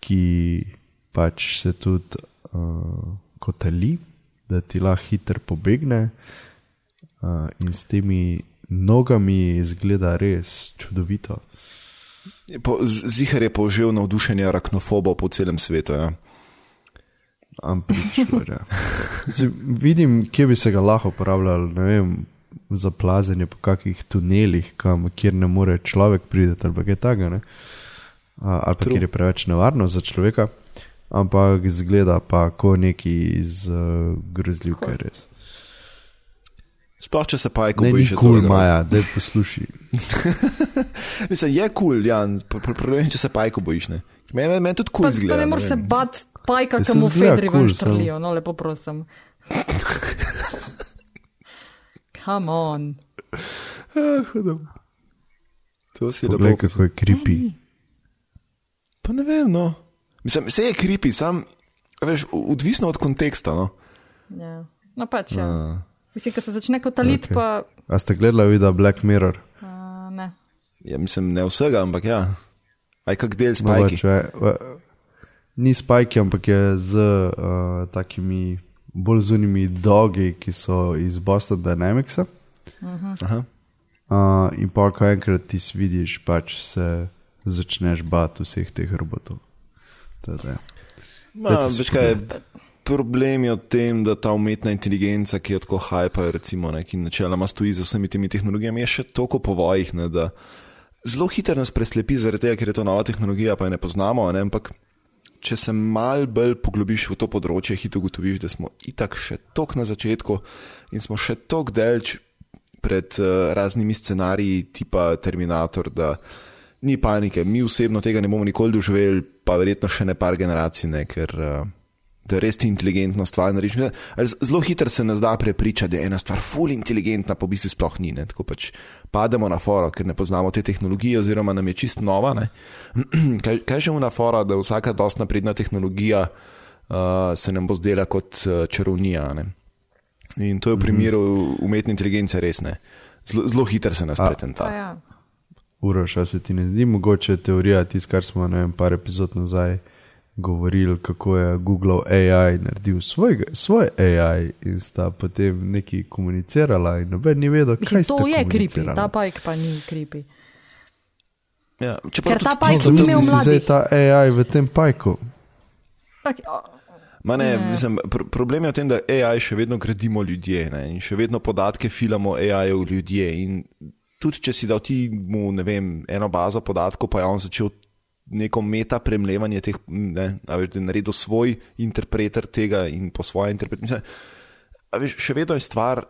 ki pač se tudi uh, kotali, da ti lahko hitro pobegne. Uh, in s temi nogami izgleda res čudovito. Po, zihar je požel navdušenje arachnofobov po celem svetu. Ja. Ampak ja. Zdaj, vidim, kje bi se ga lahko uporabljal, ne vem, za plazenje po kakih tunelih, kam, kjer ne more človek priti, ali kaj takega, ali pa True. kjer je preveč nevarno za človeka, ampak zgleda pa kot neki iz uh, grozljivke, res. Sploh če se pajko Ne, ni bojiš. je kul, cool. Maja, da posluši. Mislim, je kul, cool, ja, pr- problem je, če se pajko bojiš. ne. Meni men, tudi kul Pa, cool pa zgleda. ne ne moreš se bat pajka, ki mu fedri cool, ven štrlijo, no lepo prosim. Come on. To si Poglej, lepo. kako je kripi. Pa ne vem, no. Mislim, vse je kripi, sam, veš, odvisno od konteksta. No. Ja. No pač, ja. Uh, Mislim, ko se začne kotaliti, Okej. okay. pa A ste gledali video Black Mirror? uh, ne. ja, mislim, ne vsega, ampak ja. Aj kak del spajki. Mogoče, eh, Ni spajki, ampak je z uh, takimi bolj zunimi dogi, ki so iz Boston Dynamicsa. Aha. Uh, in pa, ko enkrat ti vidiš, pač se začneš bati vseh teh robotov. Ja. Ma, veš kaj, problem je v tem, da ta umetna inteligenca, ki jo tako hajpa, recimo, ne, ki načeloma stoji za vsemi temi tehnologijami, je še toliko povojih, ne, da zelo hitro nas preslepi, zaradi tega, ker je to nova tehnologija, pa je ne poznamo. Ne, ampak če se mal bolj poglobiš v to področje, hitro ugotoviš, da smo itak še tok na začetku in smo še tok delč pred uh, raznimi scenariji, tipa Terminator, da ni panike. Mi osebno tega ne bomo nikoli doživeli, pa verjetno še ne par generacij, ne, ker uh, da res ti inteligentno stvar narediš. Zelo hitro se nas da prepričati, da je ena stvar ful inteligentna, pa v bistvu sploh ni. Ne, tako pač pademo na foro, ker ne poznamo te tehnologije, oziroma nam je čist nova. ne. kaj, kaj že una fora, da vsaka dost napredna tehnologija uh, se nam bo zdela kot uh, čarovnija. Ne. In to je v primeru umetne inteligence res ne. Zelo, hitro se nas A. pretenta. Pa ja. Uroš, a se ti ne zdi mogoče teorija, tisto, kar smo ne vem, par epizod nazaj govorili, kako je Google AI naredil svoj, svoj AI in sta potem neki komunicirala in noben ni vedel, kaj sta to je kripi, ta pajk pa ni kripi. Ja, Ker ta pajk ni imel si zdaj mladih. ta AI v tem pajku. Tak, Ma ne, Ne. mislim, pr problem je v tem, da AI še vedno gradimo ljudje ne? in še vedno podatke filamo AI-ju ljudje. In tudi če si dal ti mu vem, eno bazo podatkov, pa je on začel neko meta premlevanje teh, ne, veš, da je naredil svoj interpreter tega in po svoje interpretacije. Veš, še vedno je stvar,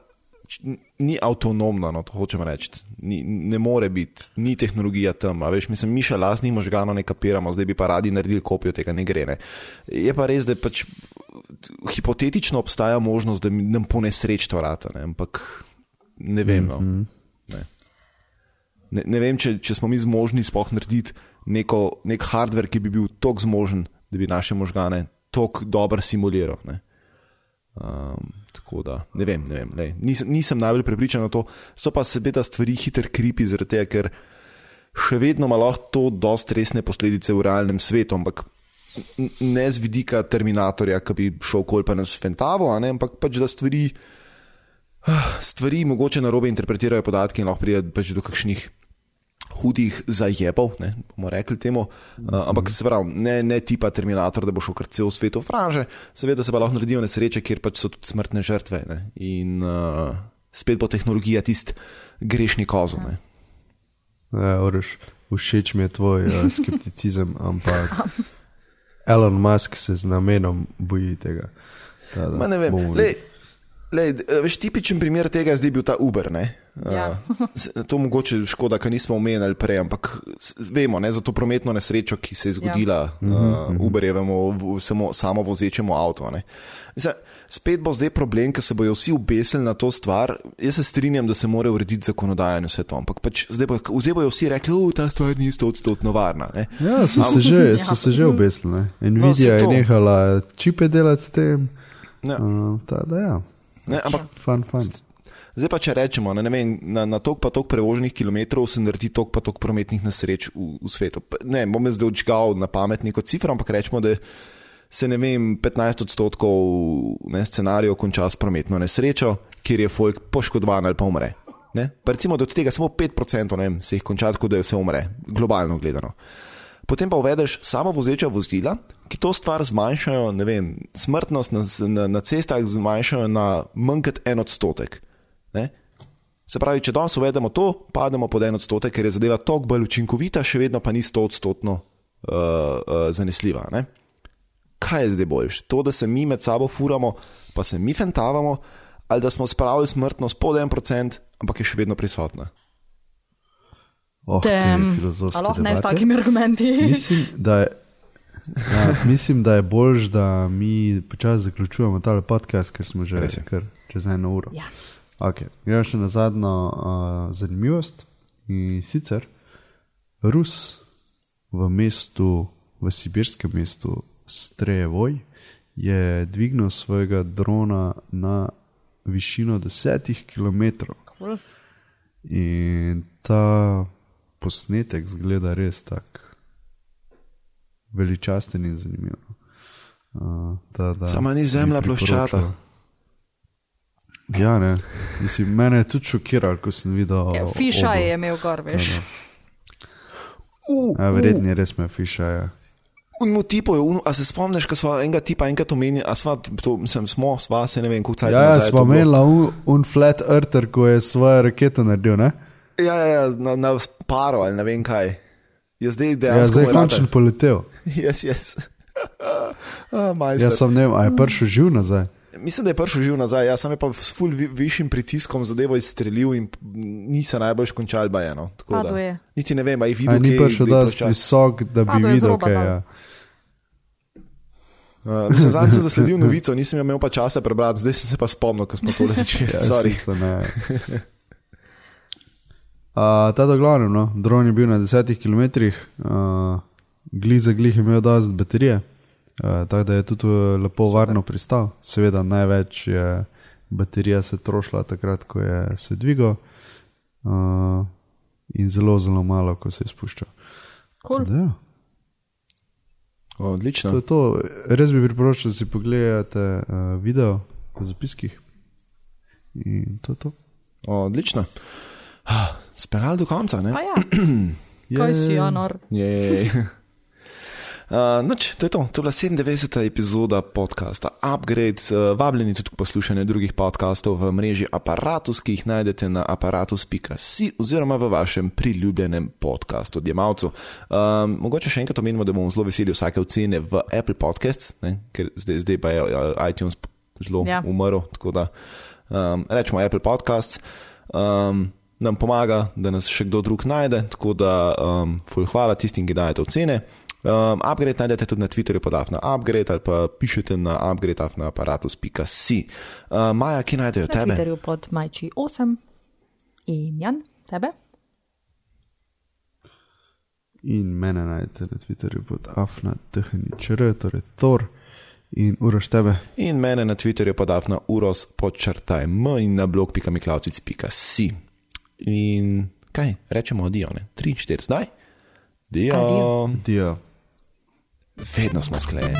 ni avtonomna, no, to hočem reči. Ni, ne more biti, ni tehnologija tam. Veš, mislim, mi še lastnih možganov ne kapiramo, zdaj bi pa radi naredili kopijo tega, ne gre. Ne. Je pa res, da pač hipotetično obstaja možnost, da nam po nesreč to rata, ne, ampak ne vem. No. Ne. Ne, ne vem, če, če smo mi zmožni sploh narediti neko, nek hardware, ki bi bil tako zmožen, da bi naše možgane tako dobro simuliral. Ne. Um, tako da, ne vem, ne vem ne. Nisem, nisem najbolj prepričan o to, so pa seveda stvari hitro kripi, zaradi tega, ker še vedno ima lahko to dosti resne posledice v realnem svetu, ampak ne z vidika Terminatorja, ki bi šel kol pa nas fentavo, ne, ampak pač da stvari, ah, stvari mogoče narobe interpretirajo podatke in lahko pride pač do kakšnih hudih zajebov, ne bomo rekli temu. Uh, ampak se pravi, ne, ne tipa Terminator, da bo šel kar cel svet v franže, seveda se pa lahko naredijo nesreče, kjer pač so tudi smrtne žrtve. Ne? In uh, spet bo tehnologija tisti grešni kozum. Ne? Ja, oreš, všeč mi je tvoj uh, skepticizem, ampak Elon Musk se z namenom boji tega. Ta, da Ma ne vem. lej, d- veš, tipičen primer tega je zdaj bil ta Uber. Ne? Ja. Uh, s- to mogoče škoda, ker nismo omenjali prej, ampak vemo ne, za to prometno nesrečo, ki se je zgodila ja. uh, Uberjevemu samo, samo vozečemu avtu. spet bo zdaj problem, ker se bojo vsi ubesili na to stvar. Jaz se strinjam, da se mora urediti zakonodaja in vse to, ampak pač zdaj, bo, zdaj bojo vsi rekli, da ta stvar ni 100% varna. Ne? Ja, so se že, so se že obesili. ne. Nvidia se je nehala čipe delati s tem. Ja. Uh, ta, da, ja, Ne, ampak fun, fun. Zdaj pa če rečemo, ne, ne vem, na, na tok pa tok prevoženih kilometrov se naredi tok pa tok prometnih nesreč v, v svetu. Ne, bom jaz zdaj odžgal na pamet neko cifro, ampak rečemo, da se ne vem, 15 odstotkov ne, scenarijev konča s prometno nesrečo, kjer je folk poškodovan ali pa umre. Pa recimo, da od tega samo 5% ne se jih konča tako, da vse umre, globalno gledano. Potem pa uvedeš samo vozeča vozila, ki to stvar zmanjšajo, ne vem, smrtnost na, na, na cestah zmanjšajo na manj kot en odstotek. Ne? Se pravi, če danes uvedemo to, pademo pod en odstotek, ker je zadeva toliko bolj učinkovita, še vedno pa ni sto odstotno uh, uh, zanesljiva. Ne? Kaj je zdaj boljš? To, da se mi med sabo furamo, pa se mi fentavamo, ali da smo spravili smrtnost pod en procent, ampak je še vedno prisotna. Oh, te ali lahko ne s takimi argumenti. Mislim, da je, ja, mislim, da je boljš, da mi počasi zaključujemo ta podcast, ker smo že kar čez eno uro. Ja. Okay. Gremo še na zadnjo uh, zanimivost. In sicer Rus v mestu, v sibirskem mestu Strejevoj, je dvignil svojega drona na višino 10 km. Cool. In ta posnetek zgleda res tako veličasten in zanimiv. Uh, da, da Sama ni zemlja ploščata. Ja, ne. Mislim, mene je tudi šokiralo, ko sem videl. Ja, Fiša obo. je imel gor, veš. Uh, Ja, verjetno je res me fiša. Ja. Unmo tipo je, un, a se spomniš, ko smo enega tipa enkrat omenili, a sva, to, mislim, smo, sva se ne vem, koliko cajt Ja, ja je smo to bilo. imeli un, un flat earther, ko je svojo raketo naredil. Ne? Ja, ja, ja na, na paro ali ne vem kaj. Je zdaj Ja, dejansko. zdaj je končno poletel. Yes, yes. ah, Ja, sem ne vem, a je prišel živ nazaj. Mislim, da je prišel živ nazaj, jaz sem pa s ful vi, višjim pritiskom zadevo izstrelil in ni se najbolj končal bajeno. Niti ne vem, a je A videl, ni kje- prišel dosti visok, da bi z videl, kaj je. Uh, mislim, zadnjič sem zasledil novico, nisem imel pa časa prebrati, zdaj sem se pa spomnil, ko smo tole začeli. Ja. Uh, ta da glavno, no, dron je bil na 10 km, uh, glih za glih je imel dosti baterije, uh, tako da je tudi uh, lepo varno pristal. Seveda največ je baterija se trošila takrat, ko je se dvigal uh, in zelo, zelo malo, ko se je spuščal. Cool. Da, ja. Odlično. To je to. Res bi priporočil, da si pogledate uh, video v zapiskih. In to je to. Odlično. Ah, Speljali do konca, ne? Pa ja, kaj si, Janor? Uh, noč, to je to. To je bila 97. epizoda podcasta Upgrade. Uh, vabljeni tudi k poslušanju drugih podcastov v mreži Apparatus, ki jih najdete na aparatus.si oziroma v vašem priljubljenem podkastu odjemalcu. Um, mogoče še enkrat omenimo, da bomo zelo veseli vsake ocene v Apple Podcasts, ne? ker zdaj, zdaj pa je uh, iTunes zelo Ja. umrl. Da um, rečemo Apple Podcasts. Um, nam pomaga, da nas še kdo drug najde, tako da um, hvala tistim, ki dajete ocene. Um, upgrade najdete tudi na Twitterju pod afna upgrade ali pa pišete na upgrade na aparatus.si. Uh, Maja, kje najdejo Na tebe? Twitterju pod Majči 8 in Jan, tebe? In mene najdete na Twitterju pod afna tehničr, torej Thor in uraš tebe. In mene na Twitterju pod afna uros podčrtaj m in na blog.miklavcic.si. In kaj rečemo, odijo, ne? 3 in 4, zdaj? Dio. Adijo. Dio. Vedno smo sklejeni.